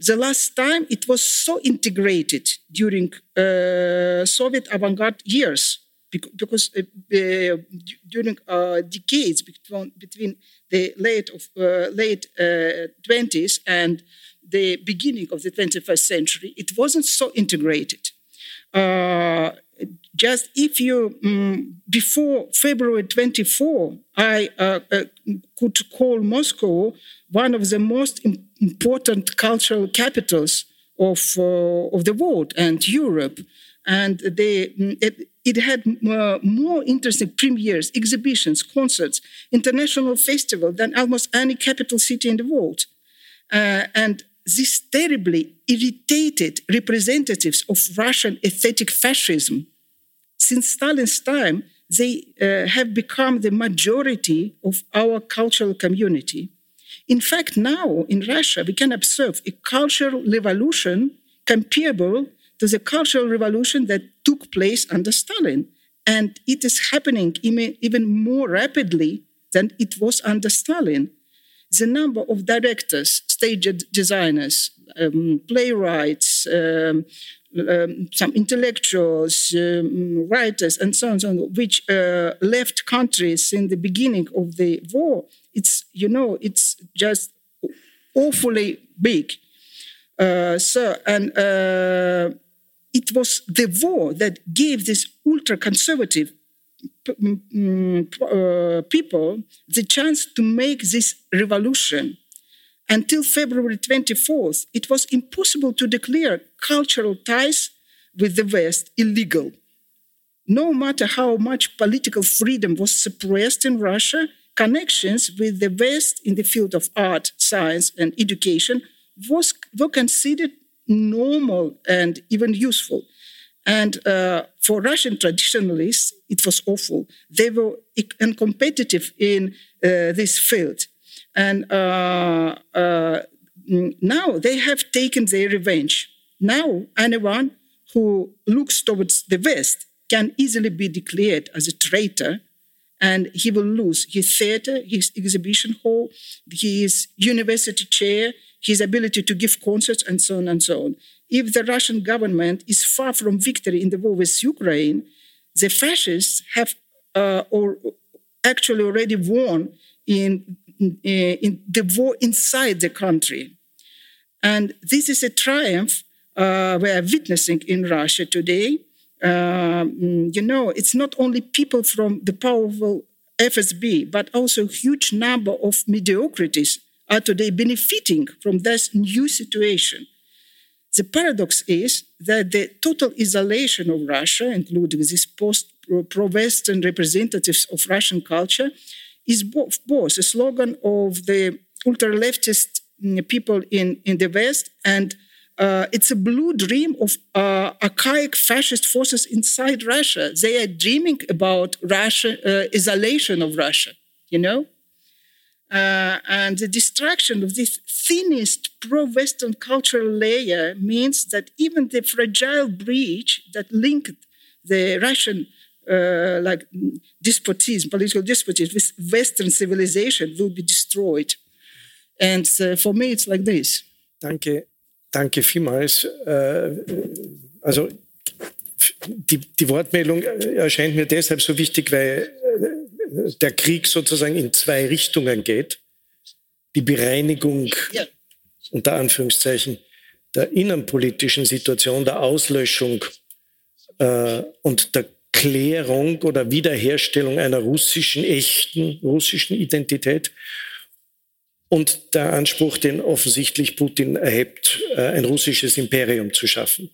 The last time it was so integrated during uh, Soviet avant-garde years, because uh, uh, during decades between, between the late of uh, late 20s uh, and the beginning of the 21st century, it wasn't so integrated. Uh, just if you um, before February 24, I could call Moscow one of the most important cultural capitals of uh, of the world and Europe, and they, mm, it, it had uh, more interesting premieres, exhibitions, concerts, international festival than almost any capital city in the world, uh, and these terribly irritated representatives of Russian aesthetic fascism since Stalin's time, they uh, have become the majority of our cultural community. In fact, now in Russia, we can observe a cultural revolution comparable to the cultural revolution that took place under Stalin. And it is happening even more rapidly than it was under Stalin. The number of directors, stage designers, um, playwrights, um, um, some intellectuals, um, writers, and so on, so on which uh, left countries in the beginning of the war. It's you know it's just awfully big. Uh, so and uh, it was the war that gave this ultra-conservative uh, people the chance to make this revolution until February 24th, it was impossible to declare cultural ties with the West illegal. No matter how much political freedom was suppressed in Russia, connections with the West in the field of art, science, and education was, were considered normal and even useful. And uh, for Russian traditionalists, it was awful. They were uncompetitive in uh, this field. And uh, uh, now they have taken their revenge. Now, anyone who looks towards the West can easily be declared as a traitor and he will lose his theater, his exhibition hall, his university chair, his ability to give concerts, and so on and so on. If the Russian government is far from victory in the war with Ukraine, the fascists have uh, or actually already won in in the war inside the country. And this is a triumph uh, we are witnessing in Russia today. Um, you know, it's not only people from the powerful FSB, but also a huge number of mediocrities are today benefiting from this new situation. The paradox is that the total isolation of Russia, including these post pro Western representatives of Russian culture, is both, both a slogan of the ultra leftist mm, people in, in the West and uh, it's a blue dream of uh, archaic fascist forces inside Russia. They are dreaming about Russia, uh, isolation of Russia, you know? Uh, and the destruction of this thinnest pro-Western cultural layer means that even the fragile bridge that linked the Russian uh, like despotism, political despotism with Western civilization will be destroyed. And uh, for me, it's like this. Danke, danke vielmals. Äh, also die, die Wortmeldung erscheint mir deshalb so wichtig, weil äh, der Krieg sozusagen in zwei Richtungen geht. Die Bereinigung, ja. unter Anführungszeichen, der innenpolitischen Situation, der Auslöschung äh, und der Klärung oder Wiederherstellung einer russischen, echten russischen Identität und der Anspruch, den offensichtlich Putin erhebt, äh, ein russisches Imperium zu schaffen.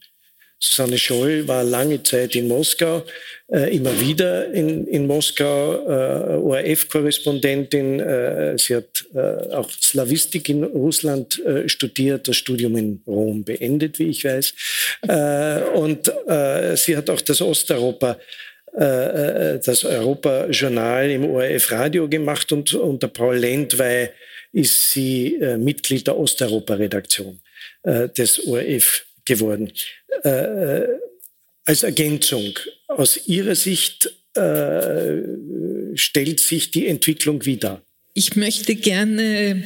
Susanne Scholl war lange Zeit in Moskau, äh, immer wieder in, in Moskau, äh, ORF-Korrespondentin. Sie hat auch Slawistik in Russland studiert, das Studium in Rom beendet, wie ich weiß. Und sie hat auch das Osteuropa das Europa-Journal im ORF-Radio gemacht und unter Paul Lendwey ist sie Mitglied der Osteuropa-Redaktion des ORF geworden. Äh, als Ergänzung. Aus Ihrer Sicht äh, stellt sich die Entwicklung wieder. Ich möchte gerne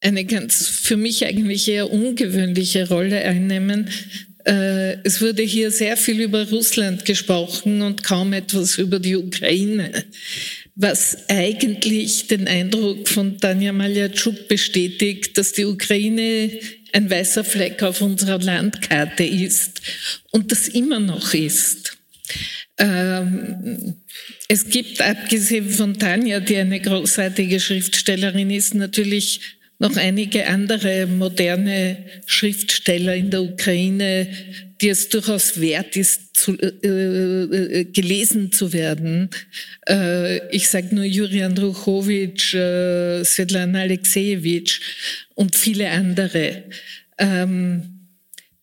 eine ganz für mich eigentlich eher ungewöhnliche Rolle einnehmen. Äh, es wurde hier sehr viel über Russland gesprochen und kaum etwas über die Ukraine, was eigentlich den Eindruck von Tanja Maljatschuk bestätigt, dass die Ukraine ein weißer Fleck auf unserer Landkarte ist und das immer noch ist. Ähm, es gibt, abgesehen von Tanja, die eine großartige Schriftstellerin ist, natürlich noch einige andere moderne Schriftsteller in der Ukraine, die es durchaus wert ist, zu, äh, äh, gelesen zu werden. Äh, ich sage nur Jurian Ruchowitsch, äh, Svetlana Alexejewitsch und viele andere. Ähm,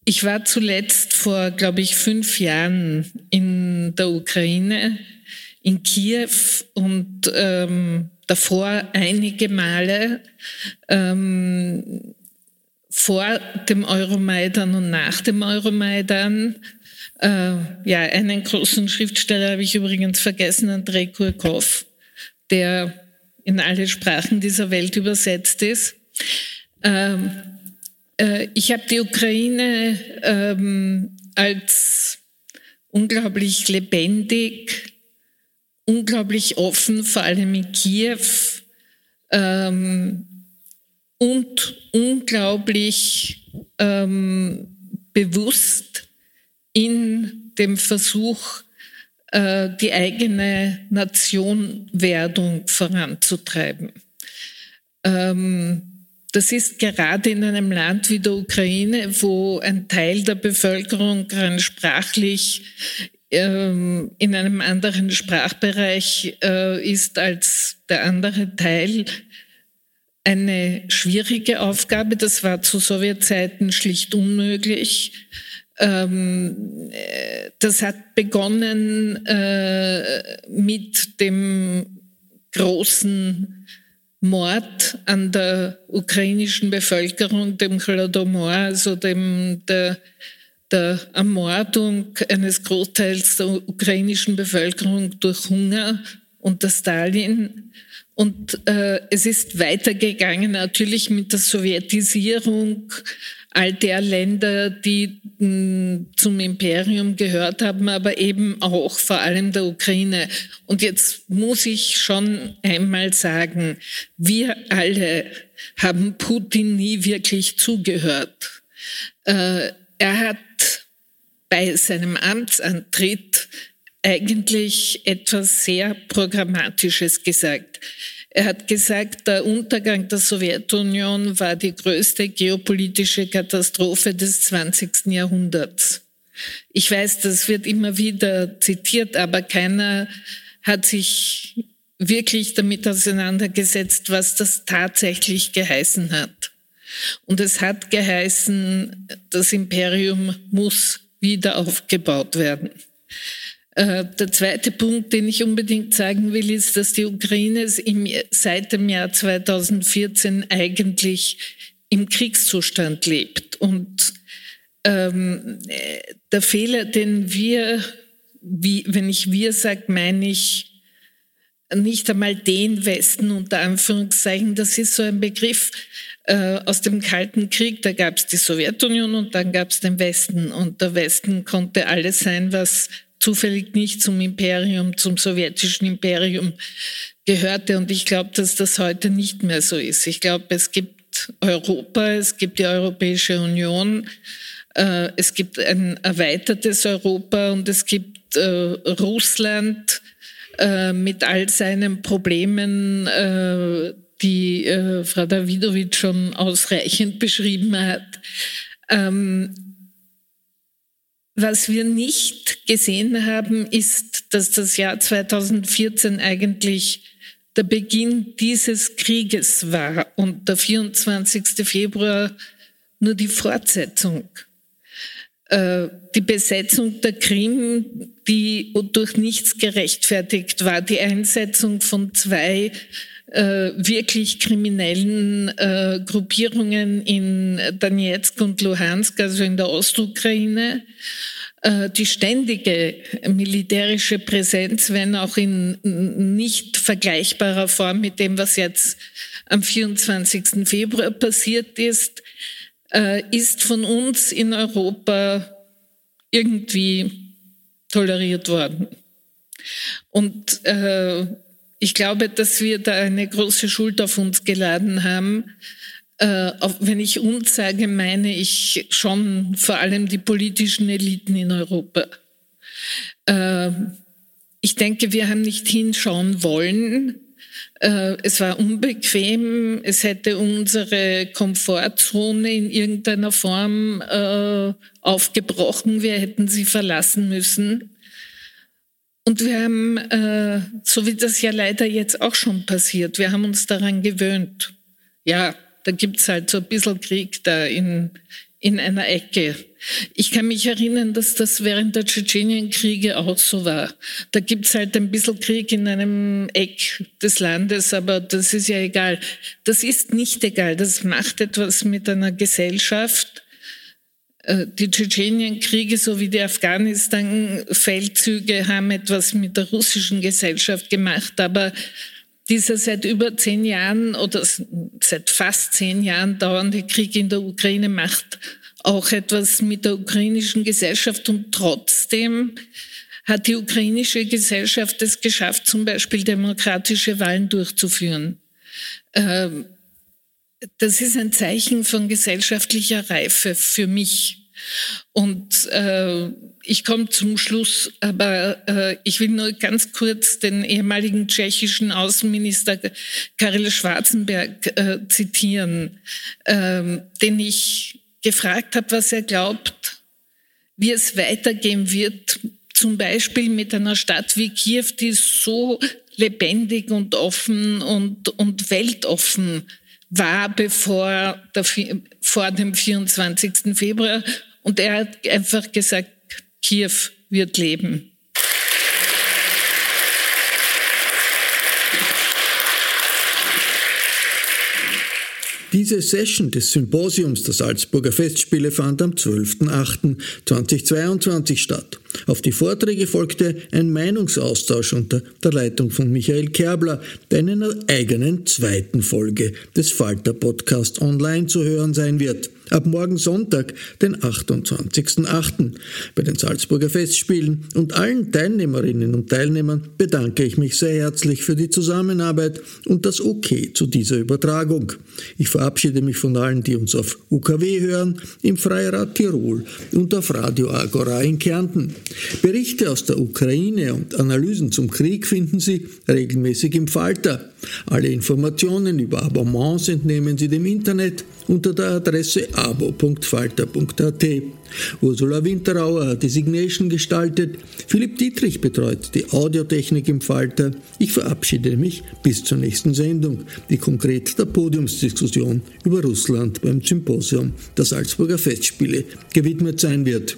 ich war zuletzt vor, glaube ich, fünf Jahren in der Ukraine, in Kiew und ähm, davor einige Male ähm, vor dem Euromaidan und nach dem Euromaidan. Äh, ja, einen großen Schriftsteller habe ich übrigens vergessen, Andrei Kurkov, der in alle Sprachen dieser Welt übersetzt ist. Ähm, äh, ich habe die Ukraine ähm, als unglaublich lebendig, unglaublich offen, vor allem in Kiew, ähm, und unglaublich ähm, bewusst in dem Versuch, äh, die eigene Nationwerdung voranzutreiben. Ähm, das ist gerade in einem Land wie der Ukraine, wo ein Teil der Bevölkerung rein sprachlich ähm, in einem anderen Sprachbereich äh, ist als der andere Teil, eine schwierige Aufgabe. Das war zu Sowjetzeiten schlicht unmöglich. Ähm, das hat begonnen äh, mit dem großen Mord an der ukrainischen Bevölkerung, dem Holodomor, also dem, der, der Ermordung eines Großteils der ukrainischen Bevölkerung durch Hunger unter Stalin. Und äh, es ist weitergegangen natürlich mit der Sowjetisierung all der Länder, die hm, zum Imperium gehört haben, aber eben auch vor allem der Ukraine. Und jetzt muss ich schon einmal sagen, wir alle haben Putin nie wirklich zugehört. Äh, er hat bei seinem Amtsantritt eigentlich etwas sehr Programmatisches gesagt. Er hat gesagt, der Untergang der Sowjetunion war die größte geopolitische Katastrophe des 20. Jahrhunderts. Ich weiß, das wird immer wieder zitiert, aber keiner hat sich wirklich damit auseinandergesetzt, was das tatsächlich geheißen hat. Und es hat geheißen, das Imperium muss wieder aufgebaut werden. Äh, der zweite Punkt, den ich unbedingt sagen will, ist, dass die Ukraine seit dem Jahr 2014 eigentlich im Kriegszustand lebt. Und ähm, der Fehler, den wir, wie, wenn ich wir sage, meine ich nicht einmal den Westen unter Anführungszeichen, das ist so ein Begriff äh, aus dem Kalten Krieg, da gab es die Sowjetunion und dann gab es den Westen. Und der Westen konnte alles sein, was zufällig nicht zum Imperium, zum sowjetischen Imperium gehörte. Und ich glaube, dass das heute nicht mehr so ist. Ich glaube, es gibt Europa, es gibt die Europäische Union, äh, es gibt ein erweitertes Europa und es gibt äh, Russland äh, mit all seinen Problemen, die Frau Davidowitsch schon ausreichend beschrieben hat. Ähm, was wir nicht gesehen haben, ist, dass das Jahr 2014 eigentlich der Beginn dieses Krieges war und der 24. Februar nur die Fortsetzung. Äh, die Besetzung der Krim, die durch nichts gerechtfertigt war, die Einsetzung von zwei äh, wirklich kriminellen äh, Gruppierungen in Donetsk und Luhansk, also in der Ostukraine, äh, die ständige militärische Präsenz, wenn auch in nicht vergleichbarer Form mit dem, was jetzt am 24. Februar passiert ist, äh, ist von uns in Europa irgendwie toleriert worden. Und äh, ich glaube, dass wir da eine große Schuld auf uns geladen haben. Äh, wenn ich uns sage, meine ich schon vor allem die politischen Eliten in Europa. Äh, ich denke, wir haben nicht hinschauen wollen. Äh, es war unbequem. Es hätte unsere Komfortzone in irgendeiner Form äh, aufgebrochen. Wir hätten sie verlassen müssen. Und wir haben, äh, so wie das ja leider jetzt auch schon passiert, wir haben uns daran gewöhnt. Ja, da gibt's halt so ein bisschen Krieg da in, in einer Ecke. Ich kann mich erinnern, dass das während der Tschetschenienkriege auch so war. Da gibt's halt ein bisschen Krieg in einem Eck des Landes, aber das ist ja egal. Das ist nicht egal. Das macht etwas mit einer Gesellschaft die Tschetschenienkriege sowie die Afghanistan-Feldzüge haben etwas mit der russischen Gesellschaft gemacht, aber dieser seit über zehn Jahren oder seit fast zehn Jahren dauernde Krieg in der Ukraine macht auch etwas mit der ukrainischen Gesellschaft und trotzdem hat die ukrainische Gesellschaft es geschafft, zum Beispiel demokratische Wahlen durchzuführen. Ähm, das ist ein Zeichen von gesellschaftlicher Reife für mich. Und äh, ich komme zum Schluss, aber äh, ich will nur ganz kurz den ehemaligen tschechischen Außenminister Karel Schwarzenberg äh, zitieren, äh, den ich gefragt habe, was er glaubt, wie es weitergehen wird, zum Beispiel mit einer Stadt wie Kiew, die so lebendig und offen und, und weltoffen war bevor der, vor dem 24. Februar. Und er hat einfach gesagt, Kiew wird leben. Diese Session des Symposiums der Salzburger Festspiele fand am 12.08.2022 statt. Auf die Vorträge folgte ein Meinungsaustausch unter der Leitung von Michael Kerbler, der in einer eigenen zweiten Folge des Falter Podcast online zu hören sein wird ab morgen Sonntag, den 28.08. Bei den Salzburger Festspielen und allen Teilnehmerinnen und Teilnehmern bedanke ich mich sehr herzlich für die Zusammenarbeit und das Okay zu dieser Übertragung. Ich verabschiede mich von allen, die uns auf UKW hören, im Freirad Tirol und auf Radio Agora in Kärnten. Berichte aus der Ukraine und Analysen zum Krieg finden Sie regelmäßig im Falter. Alle Informationen über Abonnements entnehmen Sie dem Internet unter der Adresse abo.falter.at. Ursula Winterauer hat die Signation gestaltet, Philipp Dietrich betreut die Audiotechnik im Falter. Ich verabschiede mich bis zur nächsten Sendung, die konkret der Podiumsdiskussion über Russland beim Symposium der Salzburger Festspiele gewidmet sein wird.